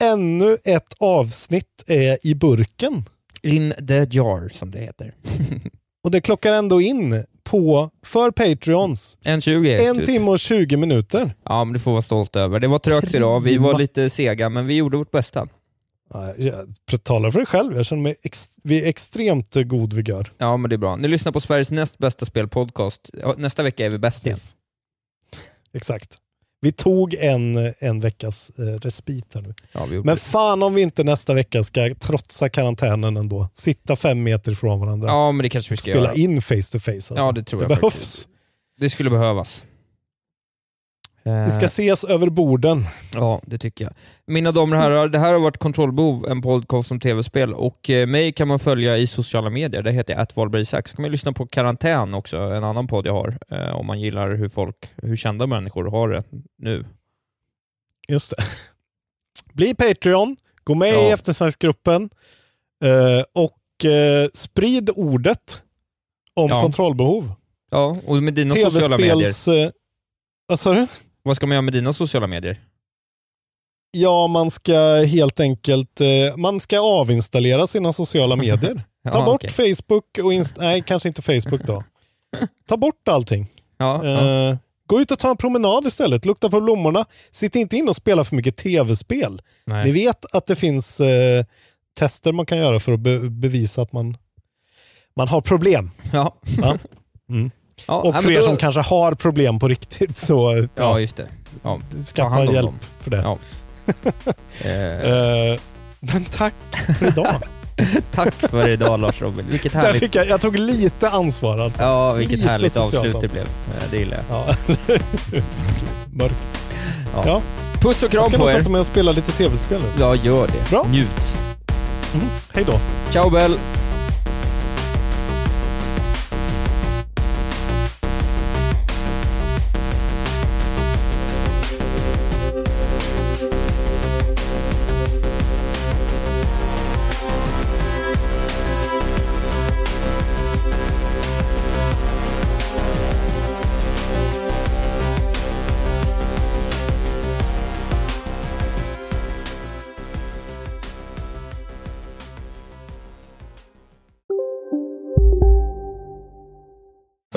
Ännu ett avsnitt är i burken. In the jar, som det heter. Och det klockar ändå in på, för Patreons, En 20. en timme och 20 minuter. Ja, men du får vara stolt över. Det var trögt idag. Vi var lite sega, men vi gjorde vårt bästa. Ja, Jag talar för dig själv, jag känner mig ex vi är extremt god vigör. Ja, men det är bra. Ni lyssnar på Sveriges näst bästa spelpodcast. Nästa vecka är vi bäst igen. Yes. Exakt. Vi tog en, en veckas eh, respit här nu. Ja, Men det. fan om vi inte nästa vecka ska trotsa karantänen ändå. Sitta fem meter ifrån varandra. Ja, men det kanske vi ska Spela göra. in face to face. Alltså. Ja, det tror det jag behövs. faktiskt. Det skulle behövas. Vi ska Eh, ses över borden. Ja, det tycker jag. Mina damer och herrar, det här har varit Kontrollbehov, en podcast om tv-spel och eh, mig kan man följa i sociala medier. Det heter jag attvalbergisak. Så kan man lyssna på Karantän också, en annan podd jag har, eh, om man gillar hur folk, hur kända människor har det nu. Just det. Bli Patreon, gå med i Ja. eftersnacksgruppen eh, och sprid ordet om Ja. kontrollbehov. Ja, och med dina sociala medier. Vad sa du? Vad ska man göra med dina sociala medier? Ja, man ska helt enkelt eh, man ska avinstallera sina sociala medier. Ja, Ta bort okej. Facebook och Inst Nej, kanske inte Facebook då. Ta bort allting. Ja, ja. Eh, gå ut och ta en promenad istället. Lukta på blommorna. Sitt inte in och spela för mycket tv-spel. Ni vet att det finns eh, tester man kan göra för att be bevisa att man, man har problem. Ja. Ja. Mm. Ja, och nej, för er då- som kanske har problem på riktigt så Ja, just det. Ja, skaffa hjälp dem. för det. Ja. Eh, men tack för idag. tack för idag Lars Robin. Vilket Där härligt, fick jag, jag tog lite ansvar. alltså. ja, vilket lite härligt avslut det blev. Eh, Det gillar jag. Ja. Mörkt. Ja. Ja. Puss och Jag kram ska på nog er. sätta mig och spela lite tv-spel nu. Ja, gör det. Bra. Njut. Mm. Hej då. Ciao Bell.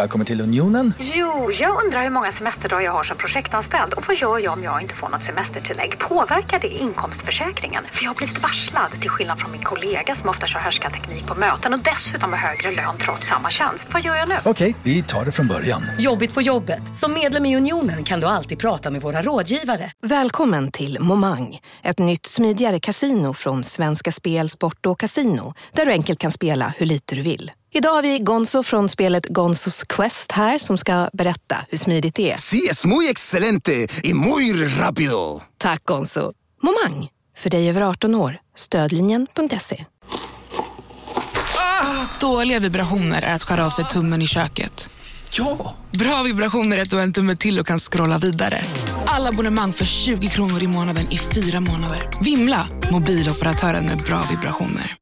Välkommen till Unionen. Jo, jag undrar hur många semesterdagar jag har som projektanställd och vad gör jag om jag inte får något semestertillägg? Påverkar det inkomstförsäkringen? För jag har blivit varslad, till skillnad från min kollega som ofta kör teknik på möten och dessutom har högre lön trots samma tjänst. Vad gör jag nu? Okej, vi tar det från början. Jobbigt på jobbet. Som medlem i Unionen kan du alltid prata med våra rådgivare. Välkommen till Momang, ett nytt smidigare casino från Svenska Spel, Sport och Casino, där du enkelt kan spela hur lite du vill. Idag har vi Gonzo från spelet Gonzos Quest här som ska berätta hur smidigt det är. Sí, es muy excelente y muy rápido. Tack Gonzo. Momang, för dig över 18 år. Stödlinjen.se. Dåliga vibrationer är att skära av sig tummen i köket. Ja! Bra vibrationer är att du har en tumme till och kan scrolla vidare. Alla abonnemang för 20 kronor i månaden i fyra månader. Vimla! Mobiloperatören med bra vibrationer.